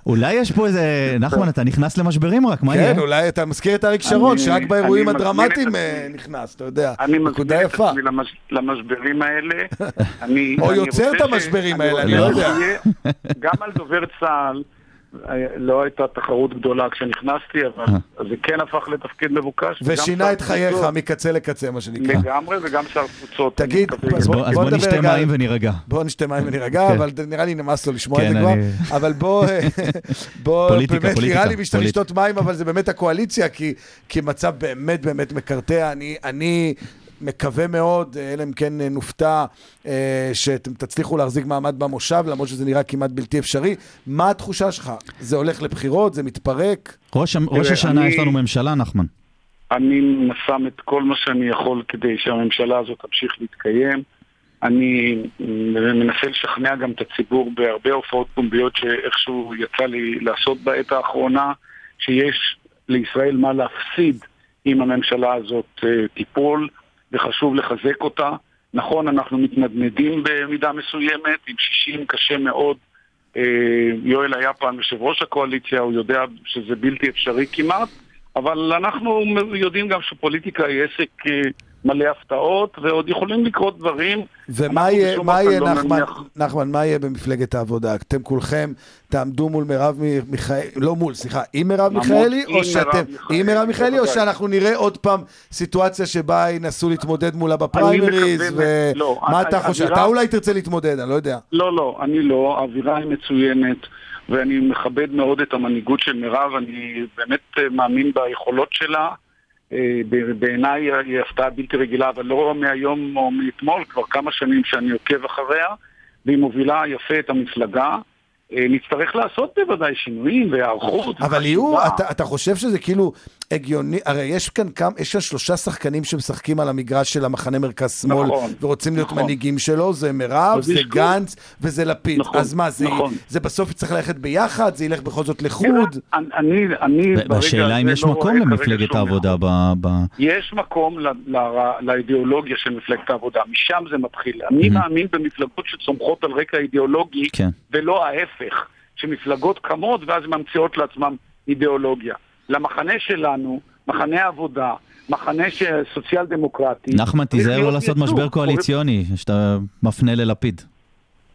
C: אולי יש פה איזה, נחמן, אתה נכנס למשברים רק, מה יהיה?
D: כן, אולי אתה מזכיר את אריק שרון, שרק באירועים הדרמטיים אה. נכנס, אתה יודע.
F: אני מזמין את. עצמי למש... למשברים האלה. אני,
D: או יוצר את המשברים האלה,
C: אני לא יודע.
F: גם על דובר צה"ל לא הייתה תחרות גדולה כשנכנסתי, אבל זה כן הפך לתפקיד מבוקש.
D: ושינה את חייך מקצה לקצה, מה שנקרא.
F: לגמרי, וגם שר תפוצות.
D: תגיד.
C: אז
D: בוא-
C: נשתה מים ונירגע.
D: בוא נשתה מים ונירגע,
C: כן.
D: אבל נראה לי נמאס לו לשמוע את
C: כן,
D: זה כבר. אבל בוא, באמת, נראה לי שאתה
C: פוליטיקה.
D: לשתות מים, אבל זה באמת הקואליציה, כי, כי מצב באמת באמת מקרטע. אני, אני מקווה מאוד, אה, אלא אם כן אה, נופתע, אה, שאתם תצליחו להחזיק מעמד במושב, למרות שזה נראה כמעט בלתי אפשרי. מה התחושה שלך? זה הולך לבחירות? זה מתפרק?
C: ראש ראש השנה
F: אני-
C: יש לנו ממשלה, נחמן.
F: אני שם את כל מה שאני יכול כדי שהממשלה הזאת תמשיך להתקיים. אני מנסה לשכנע גם את הציבור בהרבה הופעות פומביות שאיכשהו יצא לי לעשות בעת האחרונה, שיש לישראל מה להפסיד אם הממשלה הזאת אה, תיפול, וחשוב לחזק אותה. נכון, אנחנו מתנדנדים במידה מסוימת, עם 60 קשה מאוד אה, יואל היה פעם יושב ראש הקואליציה, הוא יודע שזה בלתי אפשרי כמעט, אבל אנחנו יודעים גם שפוליטיקה היא עסק אה, מלא הפתעות, ועוד יכולים לקרות דברים.
D: ומה יהיה, מה יהיה,
F: לא
D: נחמן,
F: נניח-
D: נחמן, מה יהיה במפלגת העבודה? אתם כולכם תעמדו מול מרב מיכאלי, לא מול, סליחה, עם מרב מיכאלי, או שאתם,
F: מרב
D: עם מרב מיכאלי, או. שאנחנו נראה עוד פעם סיטואציה שבה ינסו להתמודד מולה בפריימריז,
F: לא,
D: ומה
F: ה-
D: אתה חושב?
F: האווירה-
D: אתה אולי תרצה להתמודד, אני לא יודע.
F: לא, לא, אני לא, האווירה היא מצוינת, ואני מכבד מאוד את המנהיגות של מירב, אני באמת אה, מאמין ביכולות שלה. אה, בעיניי היא הפתעה בלתי רגילה, אבל לא מהיום או מאתמול, כבר כמה שנים שאני עוקב אחריה, והיא מובילה יפה את המפלגה. אה, נצטרך לעשות בוודאי שינויים והיערכות.
D: אבל יהיו. אתה, אתה חושב שזה כאילו הגיוני, הרי יש כאן כמה, יש כאן שלושה שחקנים שמשחקים על המגרש של המחנה מרכז שמאל,
F: נכון,
D: ורוצים להיות
F: נכון.
D: מנהיגים שלו, זה מירב, זה
F: פה-
D: גנץ וזה לפיד.
F: נכון,
D: אז מה, זה,
F: נכון.
D: זה בסוף יצטרך ללכת ביחד, זה ילך בכל זאת לחוד?
F: אני, אני, ברגע
C: והשאלה אם
F: הזה
C: יש
F: לא
C: מקום למפלגת העבודה ב... ב...
F: יש מקום ל- ל- לאידיאולוגיה של מפלגת העבודה, משם זה מתחיל. אני מאמין במפלגות שצומחות על רקע אידיאולוגי,
C: כן.
F: ולא ההפך, שמפלגות קמות ואז ממציאות לעצמן אידיאולוגיה. למחנה שלנו, מחנה העבודה, מחנה סוציאל דמוקרטי,
C: נחמן, תיזהר לא לעשות. משבר קואליציוני, שאתה מפנה ללפיד.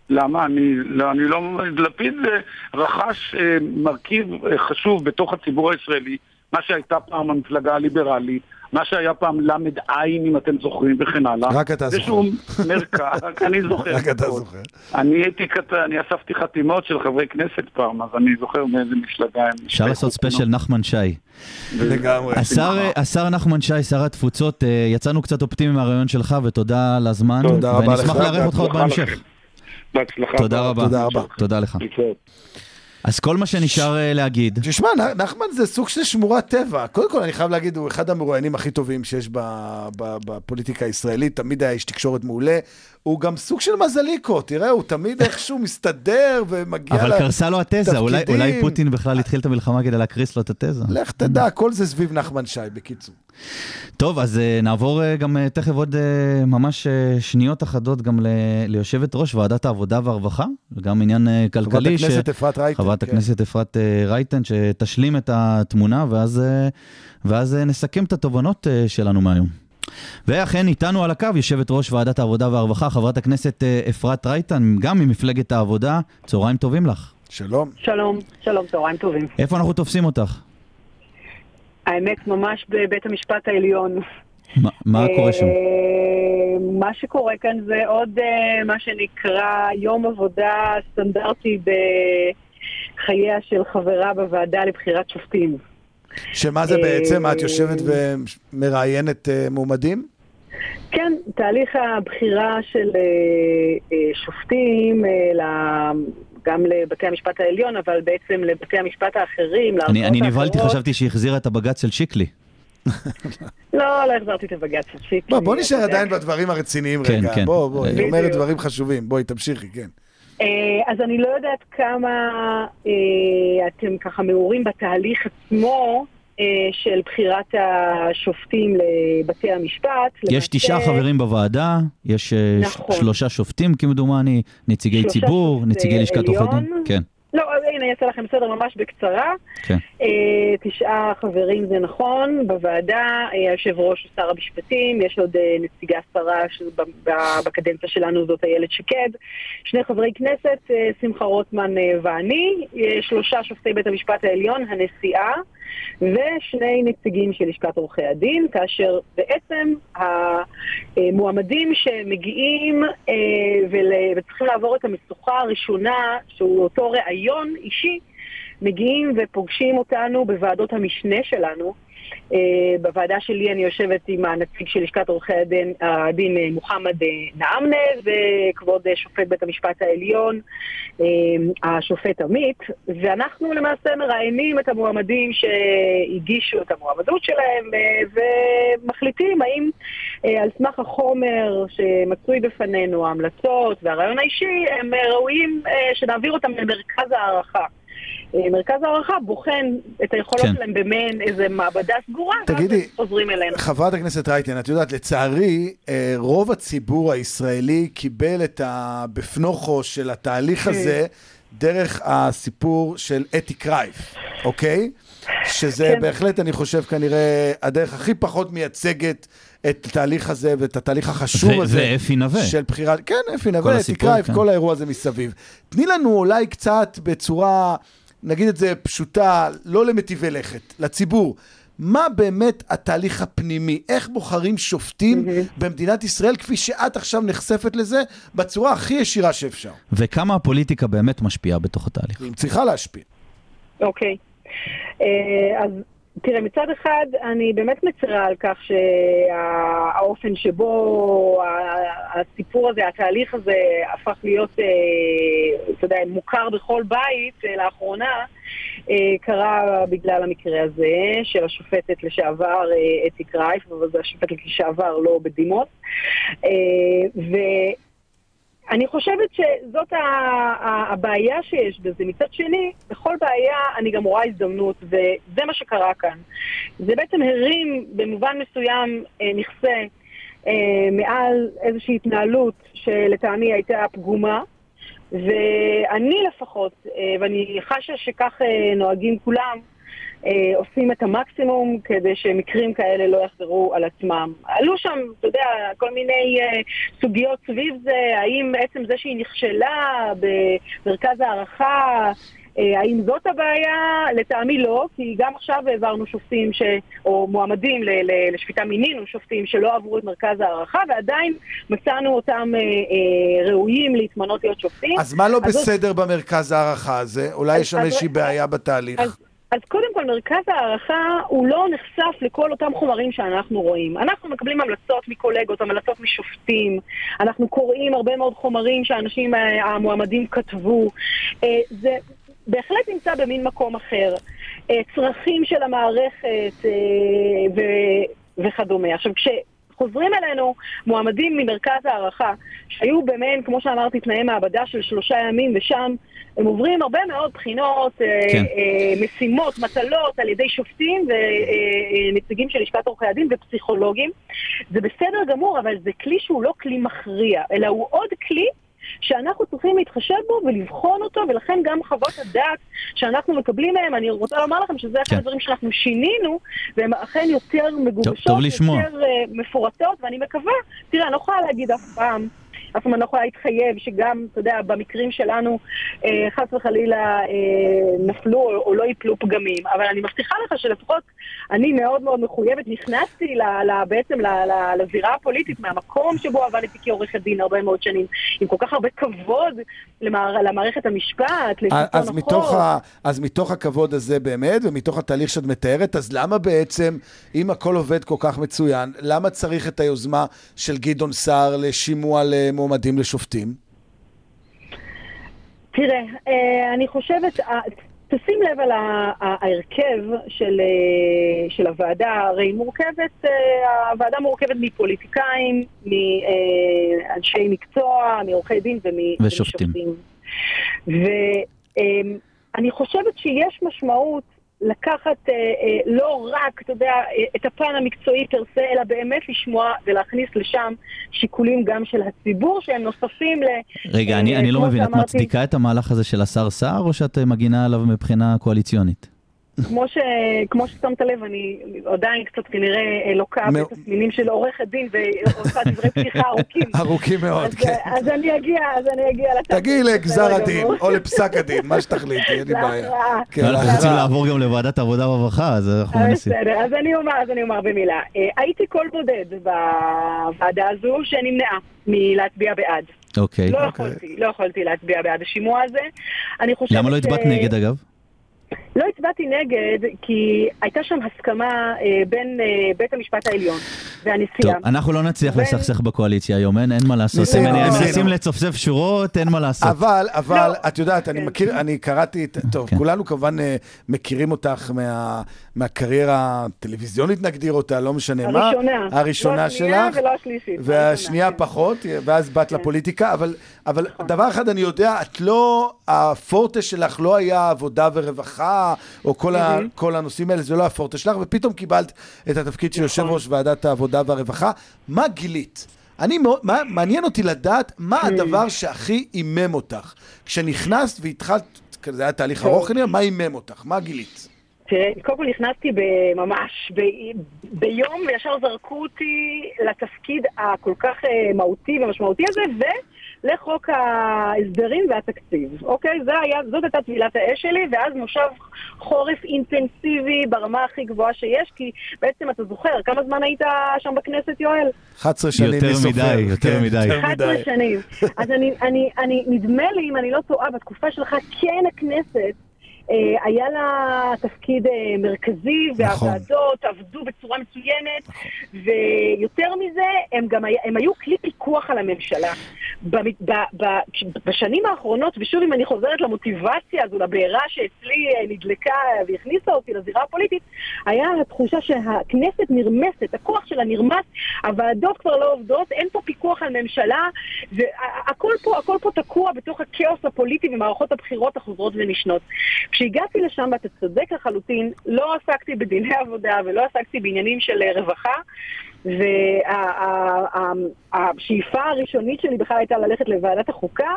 F: למה? אני לא, אני לא... לפיד אה, רכש אה, מרכיב אה, חשוב בתוך הציבור הישראלי, מה שהייתה פעם המפלגה הליברלית, מה שהיה פעם למד עין, אם אתם זוכרים, וכן הלאה.
D: רק אתה
F: זה
D: זוכר.
F: שהוא מרכז, אני זוכר.
D: רק אתה. זוכר.
F: אני הייתי קטן, אני אספתי חתימות של חברי כנסת פעם, אז אני זוכר מאיזה מפלגה הם.
C: אפשר לעשות ספיישל נחמן שי.
D: לגמרי.
C: השר, נחמן שי, שר התפוצות, אה, יצאנו קצת אופטימיים מהרעיון שלך, ותודה על הזמן.
D: תודה רבה לך.
C: לארח אותך עוד בהמשך.
F: בהצלחה.
C: תודה רבה.
D: תודה רבה.
C: תודה לך. אז כל מה שנשאר אה, להגיד,
D: תשמע, נחמן זה סוג של שמורת טבע. קודם כל, אני חייב להגיד, הוא אחד המרואיינים הכי טובים שיש בפוליטיקה הישראלית, תמיד היה איש תקשורת מעולה. הוא גם סוג של מזליקו, תראה, הוא תמיד איכשהו מסתדר ומגיע
C: אבל קרסה לו התזה, אולי-. אולי פוטין בכלל התחיל את המלחמה כדי להקריס לו את התזה.
D: לך תדע, כל זה סביב נחמן שי, בקיצור.
C: טוב, אז אה, נעבור אה, גם אה, תכף עוד אה, ממש אה, שניות אחדות גם ל- ליושבת ראש ועדת העבודה והרווחה, וגם עניין
D: חברת
C: כלכלי. ש-
D: הכנסת אפרת רייטן.
C: חברת
D: כן.
C: הכנסת אפרת אה, רייטן, שתשלים את התמונה, ואז, אה, ואז אה, נסכם את התובנות שלנו מהיום. ואכן, איתנו על הקו יושבת ראש ועדת העבודה והרווחה, חברת הכנסת אפרת רייטן, גם ממפלגת העבודה. צהריים טובים לך.
D: שלום.
G: שלום, שלום, צהריים טובים.
C: איפה אנחנו תופסים אותך?
G: האמת, ממש בבית המשפט העליון.
C: מה, מה קורה שם?
G: מה שקורה כאן זה עוד מה שנקרא יום עבודה סטנדרטי בחייה של חברה בוועדה לבחירת שופטים.
D: שמה זה
G: אה,
D: בעצם, את יושבת ומראיינת אה, מועמדים?
G: כן, תהליך הבחירה של אה, אה, שופטים, אה, גם לבתי המשפט העליון, אבל בעצם לבתי המשפט האחרים,
C: אני,
G: לערכאות
C: אני נבהלתי,
G: האחרות.
C: חשבתי שהיא החזירה את הבג"ץ של שיקלי.
G: לא, לא החזרתי את הבג"ץ של שיקלי.
D: בוא, בוא נשאר. עדיין בדברים הרציניים
C: כן,
D: רגע.
C: כן.
D: בוא, בוא, היא. אומרת דברים חשובים. בואי, תמשיכי, כן.
G: אה, אז אני לא יודעת כמה אה, אתם ככה מעורים בתהליך עצמו אה, של בחירת השופטים לבתי המשפט.
C: יש תשעה חברים בוועדה, יש
G: נכון.
C: שלושה שופטים כמדומני, נציגי ציבור, נציגי לשכת עורכי דין. כן,
G: הנה, אעשה לכם סדר ממש בקצרה.
C: כן.
G: אה, תשעה חברים זה נכון, בוועדה, אה, היושב ראש הוא שר המשפטים, יש עוד אה, נציגה שרה שבקדנציה שלנו זאת איילת שקד, שני חברי כנסת, שמחה רוטמן ואני, שלושה שופטי בית המשפט העליון, הנשיאה, ושני נציגים של לשכת עורכי הדין, כאשר בעצם המועמדים שמגיעים אה, וצריכים לעבור את המשוכה הראשונה, שהוא אותו ראיון אישי, מגיעים ופוגשים אותנו בוועדות המשנה שלנו. Uh, בוועדה שלי אני יושבת עם הנציג של לשכת עורכי הדין, הדין אה, מוחמד אה, נעמנה וכבוד אה, שופט בית המשפט העליון, השופט עמית, ואנחנו למעשה מראיינים את המועמדים שהגישו את המועמדות שלהם ומחליטים האם על סמך החומר שמצוי בפנינו, ההמלצות והרעיון האישי, הם אה, ראויים שנעביר אותם למרכז הערכה. אה, מרכז הערכה בוחן את היכולות
C: כן.
G: שלהם במעין איזה מעבדה סגורה,
D: תגידי,
G: ואז הם חוזרים אלינו.
D: חברת הכנסת רייטן, את יודעת, לצערי, אה, רוב הציבור הישראלי קיבל את הבפנוכו של התהליך הזה דרך הסיפור של אתי קרייף, אוקיי? שזה
G: כן.
D: בהחלט, אני חושב, כנראה הדרך הכי פחות מייצגת את התהליך הזה ואת התהליך החשוב
C: ו-
D: הזה.
C: ואפי נווה.
D: של בחירת, כן, אפי נווה, אתי
C: הסיפור,
D: קרייף,
C: כן.
D: כל האירוע הזה מסביב. תני לנו אולי קצת בצורה, נגיד את זה פשוטה, לא למטיבי לכת, לציבור. מה באמת התהליך הפנימי? איך בוחרים שופטים במדינת ישראל, כפי שאת עכשיו נחשפת לזה, בצורה הכי ישירה שאפשר?
C: וכמה הפוליטיקה באמת משפיעה בתוך התהליך.
D: אם צריכה להשפיע.
G: אוקיי. אה, אז תראה, מצד אחד, אני באמת מצרה על כך שהאופן שבו הסיפור הזה, התהליך הזה, הפך להיות, אה, אתה יודע, מוכר בכל בית אה, לאחרונה, אה, קרה בגלל המקרה הזה של השופטת לשעבר אתי קרייף, אבל זו השופטת לשעבר לא בדימוס. ו... אני חושבת שזאת הבעיה שיש בזה. מצד שני, בכל בעיה אני גם רואה הזדמנות, וזה מה שקרה כאן. זה בעצם הרים במובן מסוים אה, מכסה אה, מעל איזושהי התנהלות שלטעמי הייתה פגומה. ואני לפחות, אה, ואני חשה שכך אה, נוהגים כולם, עושים את המקסימום כדי שמקרים כאלה לא יחזרו על עצמם. עלו שם, אתה יודע, כל מיני אה, סוגיות סביב זה, האם עצם זה שהיא נכשלה במרכז הערכה, אה, האם זאת הבעיה? לטעמי לא, כי גם עכשיו העברנו שופטים, ש... או מועמדים ל... לשפיטה מינינו שופטים שלא עברו את מרכז הערכה, ועדיין מצאנו אותם אה, אה, ראויים להתמנות להיות שופטים.
D: אז מה לא
G: אז זאת-
D: בסדר במרכז הערכה הזה? אולי יש שם איזושהי בעיה בתהליך.
G: אז, אז קודם כל, מרכז הערכה הוא לא נחשף לכל אותם חומרים שאנחנו רואים. אנחנו מקבלים המלצות מקולגות, המלצות משופטים, אנחנו קוראים הרבה מאוד חומרים שהאנשים אה, המועמדים כתבו. אה, זה בהחלט נמצא במין מקום אחר. אה, צרכים של המערכת ו- וכדומה. עכשיו, כש... חוזרים אלינו מועמדים ממרכז הערכה, שהיו במעין, כמו שאמרתי, תנאי מעבדה של שלושה ימים, ושם הם עוברים הרבה מאוד בחינות, אה,
C: כן.
G: אה, משימות, מטלות על ידי שופטים ונציגים של לשכת עורכי הדין ופסיכולוגים. זה בסדר גמור, אבל זה כלי שהוא לא כלי מכריע, אלא הוא עוד כלי שאנחנו צריכים להתחשב בו ולבחון אותו, ולכן גם חוות הדעת שאנחנו מקבלים מהם, אני רוצה לומר לכם שזה אחד
C: כן.
G: הדברים שאנחנו שינינו, והן אכן יותר מגובשות,
C: טוב לשמוע.
G: יותר אה, מפורטות, ואני מקווה, תראה, אני לא יכולה להגיד אף פעם. אף פעם אני לא יכולה להתחייב שגם, אתה יודע, במקרים שלנו אה, חס וחלילה אה, נפלו או, או לא ייפלו פגמים. אבל אני מבטיחה לך שלפחות אני מאוד מאוד מחויבת, נכנסתי ל, ל, בעצם ל, ל, לזירה הפוליטית מהמקום שבו עבדתי כעורכת דין הרבה מאוד שנים, עם כל כך הרבה כבוד למער, למערכת המשפט, לשלטון החוק.
D: ה, אז מתוך הכבוד הזה באמת, ומתוך התהליך שאת מתארת, אז למה בעצם, אם הכל עובד כל כך מצוין, למה צריך את היוזמה של גדעון סער לשימוע למועמדים לשופטים?
G: תראה, אה, אני חושבת, אה, תשים לב על ההרכב של, אה, של הוועדה, הרי היא מורכבת, הוועדה מורכבת מפוליטיקאים, מאנשי מקצוע, מעורכי דין ומ-
C: ושופטים.
G: ואני חושבת שיש משמעות לקחת אה, אה, לא רק, אתה יודע, אה, את הפן המקצועי פר סה, אלא באמת לשמוע ולהכניס לשם שיקולים גם של הציבור שהם נוספים ל...
C: רגע,
G: אה,
C: אני, אני לא מבין, את
G: שאמרתי,
C: מצדיקה את המהלך הזה של השר סער, או שאת אה, מגינה עליו מבחינה קואליציונית?
G: כמו, ש, כמו ששמת לב, אני עדיין קצת כנראה אה, לוקה
D: מאו-
G: בתסמינים של עורכת דין ועושה דברי פתיחה ארוכים.
D: ארוכים מאוד,
G: אז,
D: כן.
G: אז אני אגיע, אז אני אגיע לתכלס.
D: תגיעי לגזר
G: בסדר
D: הדין. או לפסק הדין, מה שתחליטי, אין לי בעיה. כן,
C: אנחנו רוצים. לעבור גם לוועדת העבודה והרווחה, אז אנחנו
G: אה,
C: מנסים.
G: בסדר, אז אני אומר, אז אני אומר במילה. אה, הייתי קול בודד בוועדה הזו שנמנעה מלהצביע בעד.
C: אוקיי.
G: לא יכולתי, לא יכולתי להצביע בעד השימוע הזה. אני חושבת
C: למה לא הצבעת נגד, אגב?
G: הצבעתי נגד, כי הייתה שם הסכמה אה, בין אה, בית המשפט העליון והנשיאה.
C: טוב, אנחנו לא נצליח לסכסך בקואליציה היום, אין אין מה לעשות. הם. מנסים לצופצף שורות, אין מה לעשות.
D: אבל, אבל,
G: לא.
D: את יודעת, אני
G: כן.
D: מכיר, אני קראתי את, טוב,
C: כן.
D: כולנו כמובן אה, מכירים אותך מה- מהקריירה הטלוויזיונית, נגדיר אותה, לא משנה מה.
G: הראשונה.
D: הראשונה
G: לא השנייה
D: שלך.
G: ולא השלישית.
D: והשנייה
G: כן.
D: פחות, ואז באת
G: כן.
D: לפוליטיקה, אבל, אבל דבר אחד אני יודע, את לא, הפורטה שלך לא היה עבודה ורווחה, או כל, ה. כל הנושאים האלה, זה לא הפורטה שלך, ופתאום קיבלת את התפקיד של יושב ראש ועדת העבודה והרווחה. מה גילית? אני מאוד, מה, מעניין אותי לדעת מה
G: Mm.
D: הדבר שהכי עימם אותך. כשנכנסת והתחלת, זה היה תהליך. ארוך כנראה, מה עימם אותך? מה גילית?
G: תראה, קודם כל נכנסתי ממש ביום וישר זרקו אותי לתפקיד הכל כך אה, מהותי ומשמעותי הזה, ולחוק ההסדרים והתקציב, אוקיי? זה היה, זאת הייתה טבילת האש שלי, ואז מושב חורף אינטנסיבי ברמה הכי גבוהה שיש, כי בעצם אתה זוכר, כמה זמן היית שם בכנסת, יואל?
D: 11 שנים,
C: יותר
D: מי סופר?
C: מדי, יותר
D: כן,
C: מדי.
D: יותר
G: 11
D: מדי.
G: שנים. אז אני, אני, אני, נדמה לי, אם אני לא טועה, בתקופה שלך, כן הכנסת, היה לה תפקיד אה, מרכזי,
D: נכון.
G: והוועדות עבדו בצורה מצוינת, ויותר מזה, הם גם הם היו כלי פיקוח על הממשלה. במ- ב, ב, בשנים האחרונות, ושוב אם אני חוזרת למוטיבציה הזו, לבעירה שאצלי אה, נדלקה והכניסה אותי לזירה הפוליטית, היה התחושה שהכנסת נרמסת, הכוח שלה נרמס, הוועדות כבר לא עובדות, אין פה פיקוח על ממשלה, והכל פה, פה תקוע בתוך הכאוס הפוליטי ומערכות הבחירות החוזרות ונשנות. כשהגעתי לשם, ואתה צודק לחלוטין, לא עסקתי בדיני עבודה ולא עסקתי בעניינים של אה, רווחה, והשאיפה הראשונית שלי בכלל הייתה ללכת לוועדת החוקה,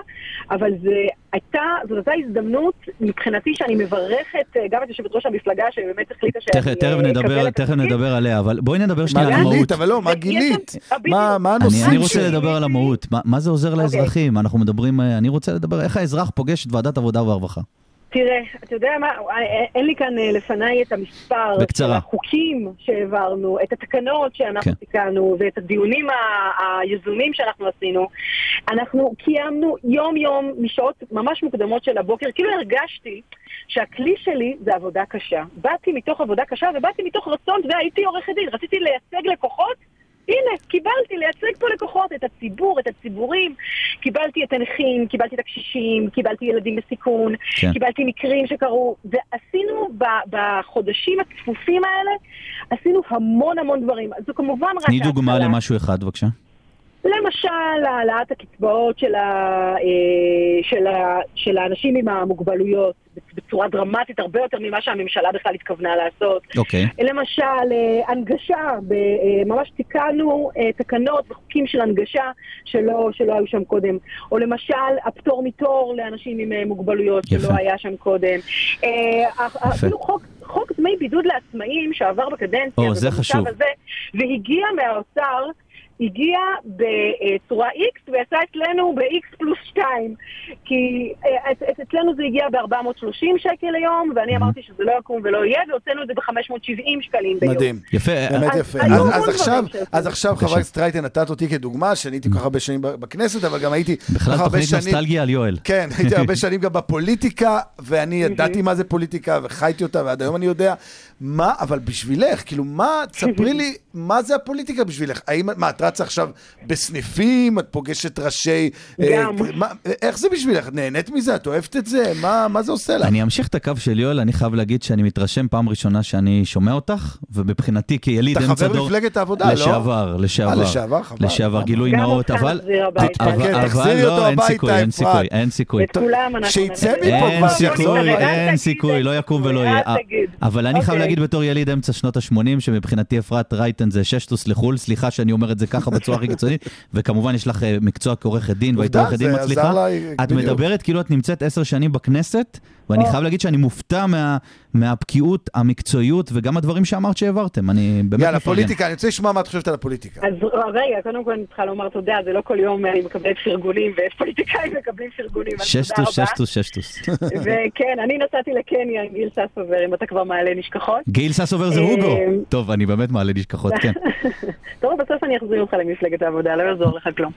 G: אבל זה הייתה, זאת הייתה הזדמנות מבחינתי שאני מברכת אה, גם את יושבת ראש המפלגה שבאמת החליטה שאני
C: תכף- תכף
G: אה,
C: נדבר-
G: אקבל את
C: תכף. נדבר עליה, אבל בואי נדבר שנייה על
D: מה
C: המהות.
D: גילית? אבל לא, מה גילית? מה הנושאים
C: אני רוצה לדבר על המהות, מה, מה זה עוזר לאזרחים? אנחנו מדברים, אני רוצה לדבר, איך האזרח פוגש את ועדת עבודה והרווחה?
G: תראה, אתה יודע מה, אה, אין לי כאן אה, לפניי את המספר
C: בקצרה.
G: של החוקים שהעברנו, את התקנות שאנחנו
C: כן.
G: תיקנו ואת הדיונים היזומים שאנחנו עשינו. אנחנו קיימנו יום-יום משעות ממש מוקדמות של הבוקר, כאילו הרגשתי שהכלי שלי זה עבודה קשה. באתי מתוך עבודה קשה ובאתי מתוך רצון, אתה יודע, הייתי עורכת דין, רציתי לייצג לקוחות. הנה, קיבלתי לייצג פה לקוחות, את הציבור, את הציבורים, קיבלתי את הנכים, קיבלתי את הקשישים, קיבלתי ילדים בסיכון,
C: כן.
G: קיבלתי מקרים שקרו, ועשינו בחודשים הצפופים האלה, עשינו המון המון דברים. זו כמובן רק
C: תני דוגמה. למשהו אחד, בבקשה.
G: למשל, העלאת הקצבאות של, ה, אה, של, ה, של האנשים עם המוגבלויות בצורה דרמטית, הרבה יותר ממה שהממשלה בכלל התכוונה לעשות.
C: אוקיי.
G: למשל, אה, הנגשה, אה, ממש תיקנו תקנות וחוקים של הנגשה שלא, שלא היו שם קודם. או למשל, הפטור מתור לאנשים עם מוגבלויות
C: יפה.
G: שלא היה שם קודם. אה, אפילו חוק, חוק דמי בידוד לעצמאים שעבר בקדנציה,
C: או, זה חשוב.
G: הזה, והגיע מהאוצר. הגיע בצורה X ויצא אצלנו ב-X פלוס 2 כי אה, אצ- אצ- אצלנו זה הגיע ב-430 שקל ליום ואני אמרתי שזה לא יקום ולא יהיה והוצאנו את זה ב-570 שקלים ביום.
D: מדהים.
C: יפה.
D: באמת
G: אז
D: יפה. אז- עכשיו. אז עכשיו. חברת הכנסת רייטן נתת אותי כדוגמה, שאני הייתי כל כך הרבה שנים בכנסת, אבל גם הייתי כל
C: בכלל
D: כך הרבה
C: תוכנית
D: שנים...
C: נוסטלגיה על יואל.
D: כן, הייתי הרבה שנים גם בפוליטיקה, ואני ידעתי מה זה פוליטיקה, וחייתי אותה, ועד היום אני יודע. מה, אבל בשבילך, כאילו, מה, תספרי לי, מה זה הפוליטיקה בשבילך? האם, מה, את רצה עכשיו בסניפים, את פוגשת ראשי... אה,
G: גם.
D: מה, איך זה בשבילך? את נהנית מזה? את אוהבת את זה? מה, מה זה עושה לך?
C: אני אמשיך את הקו של יואל, אני חייב להגיד שאני מתרשם פעם ראשונה שאני שומע אותך, ומבחינתי כיליד
D: אתה
C: אמצע
D: חבר
C: דור...
D: מפלגת העבודה, לא?
C: לשעבר, לשעבר.
D: אה, לשעבר, חבל.
C: לשעבר, גילוי נאות,
G: אותך
C: אבל...
D: תחזירי
C: לא,
D: אותו
C: אין
D: הביתה,
C: סיכוי, אין. סיכוי, אין סיכוי.
D: שיצא. מפה
C: אין
D: כבר,
C: סיכוי,
D: שיחזור
G: אל
C: אין סיכוי, לא יקום ולא יהיה. אבל אני חייב
G: אוקיי.
C: להגיד בתור יליד אמצע שנות ה-80, שמבחינתי אפרת רייטן זה ששטוס לחו"ל, סליחה שאני אומר את זה ככה בצורה הכי קיצונית, וכמובן יש לך אה, מקצוע כעורכת דין, והיית עורכת דין מצליחה.
D: לה,
C: את. מדברת כאילו את נמצאת עשר שנים בכנסת, ואני
G: או.
C: חייב להגיד שאני מופתע מה- מהבקיאות, המקצועיות, וגם הדברים שאמרת שהעברתם, אני באמת
D: יאללה,
C: מפרגן.
D: פוליטיקה, אני רוצה לשמוע מה את חושבת על הפוליטיקה.
G: אז רגע, קודם כל אני צריכה לומר תודה, זה לא כל יום אני מקבלת פרגונים, ויש פוליטיקאים מקבלים פרגונים, אז תודה
C: ששטוס,
G: רבה.
C: ששטוס, ששטוס.
G: וכן, אני נסעתי לקניה עם גיל ססובר, אם אתה כבר מעלה נשכחות.
C: גיל ססובר זה
G: אה,
C: הוגו. טוב, אני באמת מעלה נשכחות, כן.
G: טוב, בסוף אני אחזיר אותך למפלגת העבודה, לא יעזור לך כלום.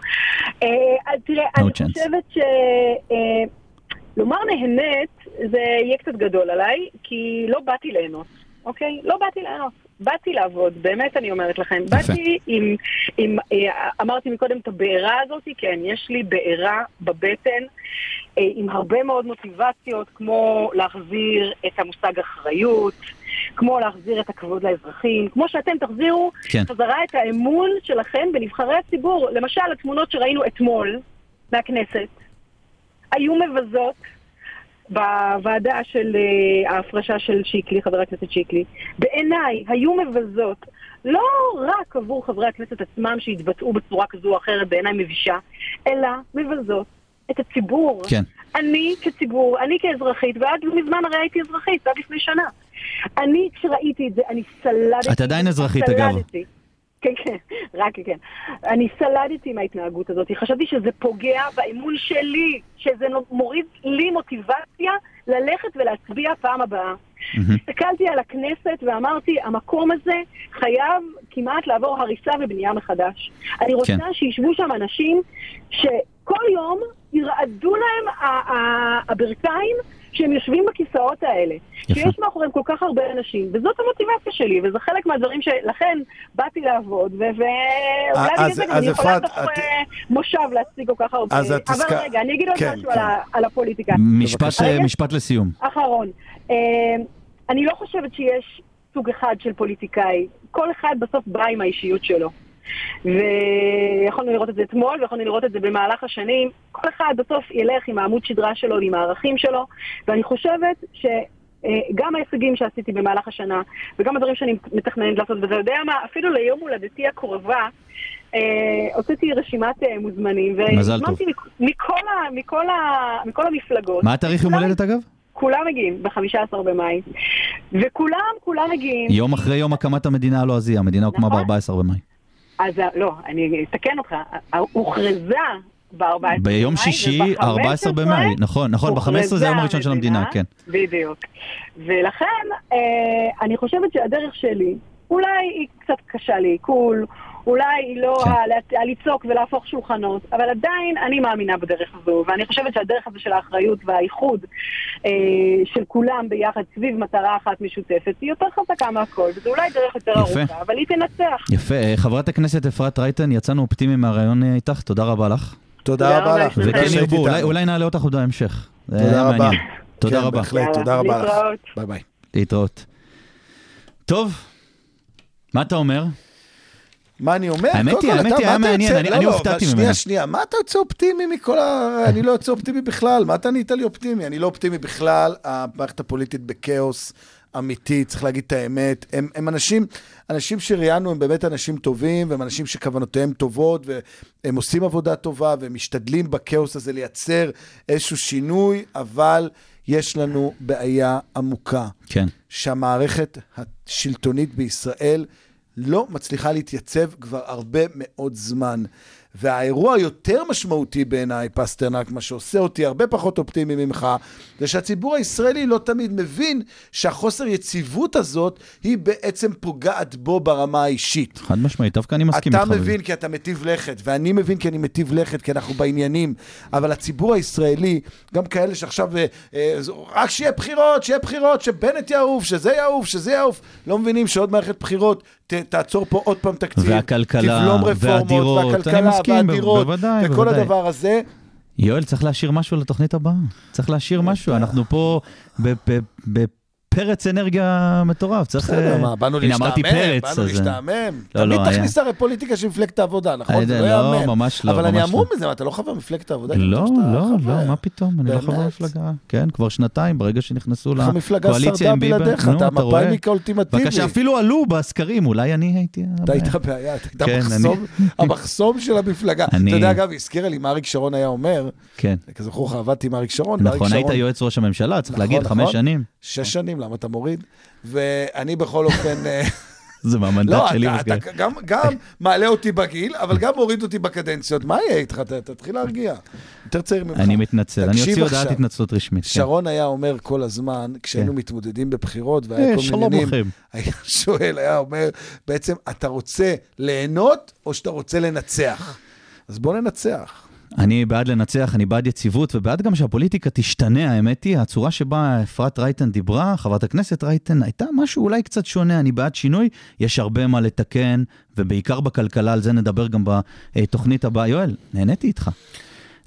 G: אה, אז תראה, אני. חושבת ש... לומר נהנית זה יהיה קצת גדול עליי, כי לא באתי ליהנות, אוקיי? לא באתי ליהנות. באתי לעבוד, באמת אני אומרת לכם.
C: יפה.
G: באתי עם, עם אה, אמרתי מקודם את הבעירה הזאת, כן, יש לי בעירה בבטן, אה, עם הרבה מאוד מוטיבציות, כמו להחזיר את המושג אחריות, כמו להחזיר את הכבוד לאזרחים, כמו שאתם תחזירו
C: כן.
G: חזרה את האמון שלכם בנבחרי הציבור. למשל, התמונות שראינו אתמול מהכנסת היו מבזות. בוועדה של אה, ההפרשה של שיקלי, חבר הכנסת שיקלי, בעיניי היו מבזות לא רק עבור חברי הכנסת עצמם שהתבטאו בצורה כזו או אחרת, בעיניי מבישה, אלא מבזות את הציבור.
C: כן.
G: אני כציבור, אני כאזרחית, ועד מזמן הרי הייתי אזרחית, עד לפני שנה. אני, כשראיתי את זה, אני סלדתי.
C: את עדיין אזרחית, אגב.
G: כן, כן, רק כן. אני סלדתי מההתנהגות הזאת, חשבתי שזה פוגע באמון שלי, שזה מוריד לי מוטיבציה ללכת ולהצביע פעם הבאה. הסתכלתי על הכנסת ואמרתי, המקום הזה חייב כמעט לעבור הריסה ובנייה מחדש. אני רוצה
C: כן.
G: שישבו שם אנשים שכל יום ירעדו להם ה- ה- הברכיים שהם יושבים בכיסאות האלה.
C: יפה.
G: שיש מאחוריהם כל כך הרבה אנשים, וזאת המוטיבציה שלי, וזה חלק מהדברים שלכן באתי לעבוד, ו- ואולי
D: אז-
G: בגלל זה גם
D: אז
G: אני יכולה
D: אפרת,
G: תוך
D: את-
G: אה, מושב להציג כל כך הרבה.
D: אז את
G: אבל רגע, אני אגיד עוד
D: כן,
G: משהו
D: כן.
G: על ה- על הפוליטיקה.
C: אה. משפט לסיום.
G: אחרון. אה, אני לא חושבת שיש סוג אחד של פוליטיקאי. כל אחד בסוף בא עם האישיות שלו. ויכולנו לראות את זה אתמול, ויכולנו לראות את זה במהלך השנים. כל אחד בסוף ילך עם העמוד שדרה שלו, עם הערכים שלו, ואני חושבת ש... אה, גם ההישגים שעשיתי במהלך השנה, וגם הדברים שאני מתכננת לעשות, ואתה יודע מה, אפילו ליום הולדתי הקרובה, אה, הוצאתי רשימת אה, מוזמנים. והזמנתי מכ- מכל, מכל, מכל המפלגות.
C: מה התאריך יום הולדת, אגב?
G: כולם מגיעים ב-15 במאי. וכולם, כולם מגיעים.
C: יום אחרי יום הקמת המדינה הלועזייה, המדינה הוקמה
G: נכון.
C: ב-14 במאי.
G: אז ה- לא, אני אתקן אותך. הוכרזה ב-14 במאי.
C: ביום שישי,
G: וב-
C: 14 במאי, נכון, נכון, ב-15 זה היום הראשון של המדינה, כן.
G: בדיוק. ולכן, אה, אני חושבת שהדרך שלי, אולי היא קצת קשה לעיכול, אולי היא לא
C: כן.
G: הלצעוק ולהפוך שולחנות, אבל עדיין אני מאמינה בדרך הזו, ואני חושבת שהדרך הזו של האחריות והאיחוד אה, של כולם ביחד סביב מטרה אחת משותפת, היא יותר חזקה מהכל, וזו אולי דרך יותר
C: יפה.
G: ארוכה, אבל היא תנצח.
C: יפה. אה, חברת הכנסת אפרת רייטן, יצאנו אופטימיים מהרעיון אה, איתך, תודה רבה לך.
D: תודה
G: תודה
D: רבה
G: רבה
D: לך.
C: וכן ירבו, אולי- נעלה אותך עוד בהמשך.
D: תודה רבה.
C: מעניין. תודה
D: כן,
C: רבה.
D: בהחלט, תודה רבה לך.
G: להתראות.
D: ביי ביי.
C: להתראות. טוב, מה אתה אומר?
D: מה אני אומר?
C: האמת היא- האמת היא, היה מעניין, אני-
D: לא, לא,
C: הופתעתי ממנה.
D: שנייה, שנייה, מה אתה יוצא אופטימי מכל ה... אני לא יוצא אופטימי בכלל, מה אתה נהיית לי אופטימי? אני לא אופטימי בכלל, המערכת הפוליטית בכאוס אמיתי, צריך להגיד את האמת. הם, הם אנשים, אנשים שראיינו הם באמת אנשים טובים, והם אנשים שכוונותיהם טובות, והם עושים עבודה טובה, והם משתדלים בכאוס הזה לייצר איזשהו שינוי, אבל יש לנו בעיה עמוקה.
C: כן.
D: שהמערכת השלטונית בישראל לא מצליחה להתייצב כבר הרבה מאוד זמן. והאירוע היותר משמעותי בעיניי, פסטרנק, מה שעושה אותי הרבה פחות אופטימי ממך, זה שהציבור הישראלי לא תמיד מבין שהחוסר יציבות הזאת היא בעצם פוגעת בו ברמה האישית.
C: חד משמעית, דווקא אני מסכים
D: אתה
C: איתך. בזה.
D: מבין כי אתה מטיב לכת, ואני מבין כי אני מטיב לכת, כי אנחנו בעניינים, אבל הציבור הישראלי, גם כאלה שעכשיו, אה, אה, רק שיהיה בחירות, שיהיה בחירות, שבנט יעוף, שזה יעוף, שזה יעוף, לא מבינים שעוד מערכת בחירות ת, תעצור פה עוד פעם תקציב,
C: והכלכלה,
D: תבלום רפורמות,
C: והדירות,
D: והכלכלה,
C: מסכים,
D: והדירות,
C: בוודאי,
D: וכל
C: בוודאי.
D: הדבר הזה.
C: יואל, צריך להשאיר משהו לתוכנית הבאה. צריך להשאיר משהו, אנחנו פה בפרץ אנרגיה מטורף. צריך...
D: בסדר,
C: אה,
D: מה, באנו להשתעמם,
C: פרץ,
D: באנו
C: אה,
D: להשתעמם.
C: לא,
D: תמיד
C: לא, היה-
D: תכניס הרי פוליטיקה של מפלגת העבודה, נכון? זה
C: יודע,
D: לא
C: לא. ממש לא,
D: אבל אני המום
C: לא.
D: מזה, אתה לא חבר מפלגת העבודה?
C: לא, לא. לא, מה פתאום, אני לא חבר? מפלגה. כן, כבר שנתיים, ברגע שנכנסו
D: המפלגה
C: לקואליציה
D: שרדה
C: עם ביבי.
D: בלעדיך,
C: נו,
D: אתה
C: רואה?
D: המפא"יניק האולטימטיבי.
C: בבקשה, אפילו עלו בסקרים, אולי אני הייתי...
D: אתה היית
C: הבעיה.
D: הבעיה, אתה היית
C: כן,
D: המחסום, של המפלגה. אתה יודע, אגב, הזכירה לי מה אריק שרון היה אומר,
C: כן.
D: כזכור לך, עבדתי עם אריק שרון,
C: נכון, היית יועץ ראש הממשלה, צריך
D: נכון,
C: להגיד,
D: נכון.
C: חמש שנים.
D: שש שנים, למה אתה מוריד? ואני בכל אופן, אה,
C: זה מהמנדט
D: לא,
C: שלי.
D: אתה-
C: מסגר.
D: אתה גם- גם מעלה אותי בגיל, אבל גם מוריד אותי בקדנציות. מה יהיה איתך? תתחיל להרגיע. יותר צעיר ממך.
C: אני מתנצל, אני אוציא הודעת. התנצלות רשמית. כן.
D: שרון היה אומר כל הזמן, כשהיינו
C: כן.
D: מתמודדים בבחירות והיה
C: אה,
D: כל
C: שלום
D: מיני עניינים. היה שואל, היה אומר, בעצם, אתה רוצה ליהנות או שאתה רוצה לנצח? אז בוא ננצח.
C: אני בעד לנצח, אני בעד יציבות, ובעד גם שהפוליטיקה תשתנה, האמת היא, הצורה שבה אפרת רייטן דיברה, חברת הכנסת רייטן, הייתה משהו אולי קצת שונה, אני בעד שינוי, יש הרבה מה לתקן, ובעיקר בכלכלה, על זה נדבר גם בתוכנית הבאה. יואל, נהניתי איתך.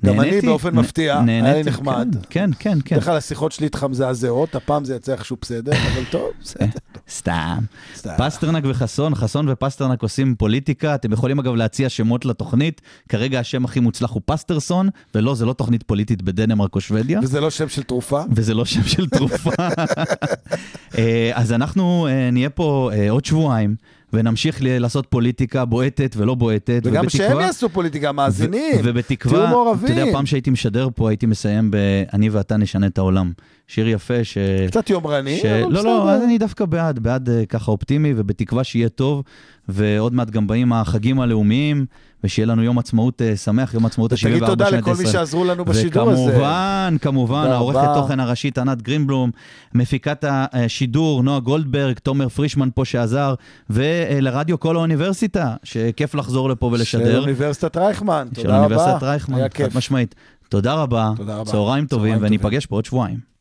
D: גם אני באופן מפתיע, היה לי נחמד.
C: כן, כן, כן.
D: בדרך כלל השיחות שלי איתך מזעזעות, הפעם זה יצא איכשהו בסדר, אבל טוב, בסדר.
C: סתם. פסטרנק וחסון, חסון ופסטרנק עושים פוליטיקה. אתם יכולים אגב להציע שמות לתוכנית. כרגע השם הכי מוצלח הוא פסטרסון, ולא, זה לא תוכנית פוליטית בדנמרק או שוודיה.
D: וזה לא שם של תרופה?
C: וזה לא שם של תרופה. אה, אז אנחנו אה, נהיה פה אה, עוד שבועיים, ונמשיך ל- לעשות פוליטיקה בועטת ולא בועטת.
D: וגם
C: ובתקווה-
D: שהם יעשו פוליטיקה, מאזינים.
C: ו- ובתקווה,
D: תהיו מעורבים.
C: אתה יודע, פעם שהייתי משדר פה, הייתי מסיים ב"אני ואתה נשנה את העולם". שיר יפה ש...
D: קצת יומרני,
C: ש...
D: אבל
C: לא, לא,
D: בסדר.
C: אז אני דווקא בעד, בעד אה, ככה אופטימי, ובתקווה שיהיה טוב, ועוד מעט גם באים החגים הלאומיים, ושיהיה לנו יום עצמאות אה, שמח, יום עצמאות ה-74
D: תגיד תודה
C: שנת
D: לכל מי
C: ישראל.
D: שעזרו לנו בשידור הזה.
C: וכמובן, כמובן, העורכת. תוכן הראשית ענת גרינבלום, מפיקת השידור נועה גולדברג, תומר פרישמן פה שעזר, ולרדיו כל האוניברסיטה, שכיף לחזור לפה
D: של
C: ולשדר.
D: אוניברסיטת רייכמן,
C: של
D: תודה רבה.
C: אוניברסיטת רייכמן, חד. משמעית. תודה רבה,
D: תודה רבה.
C: צהריים טובים, וניפגש. פה עוד שבועיים.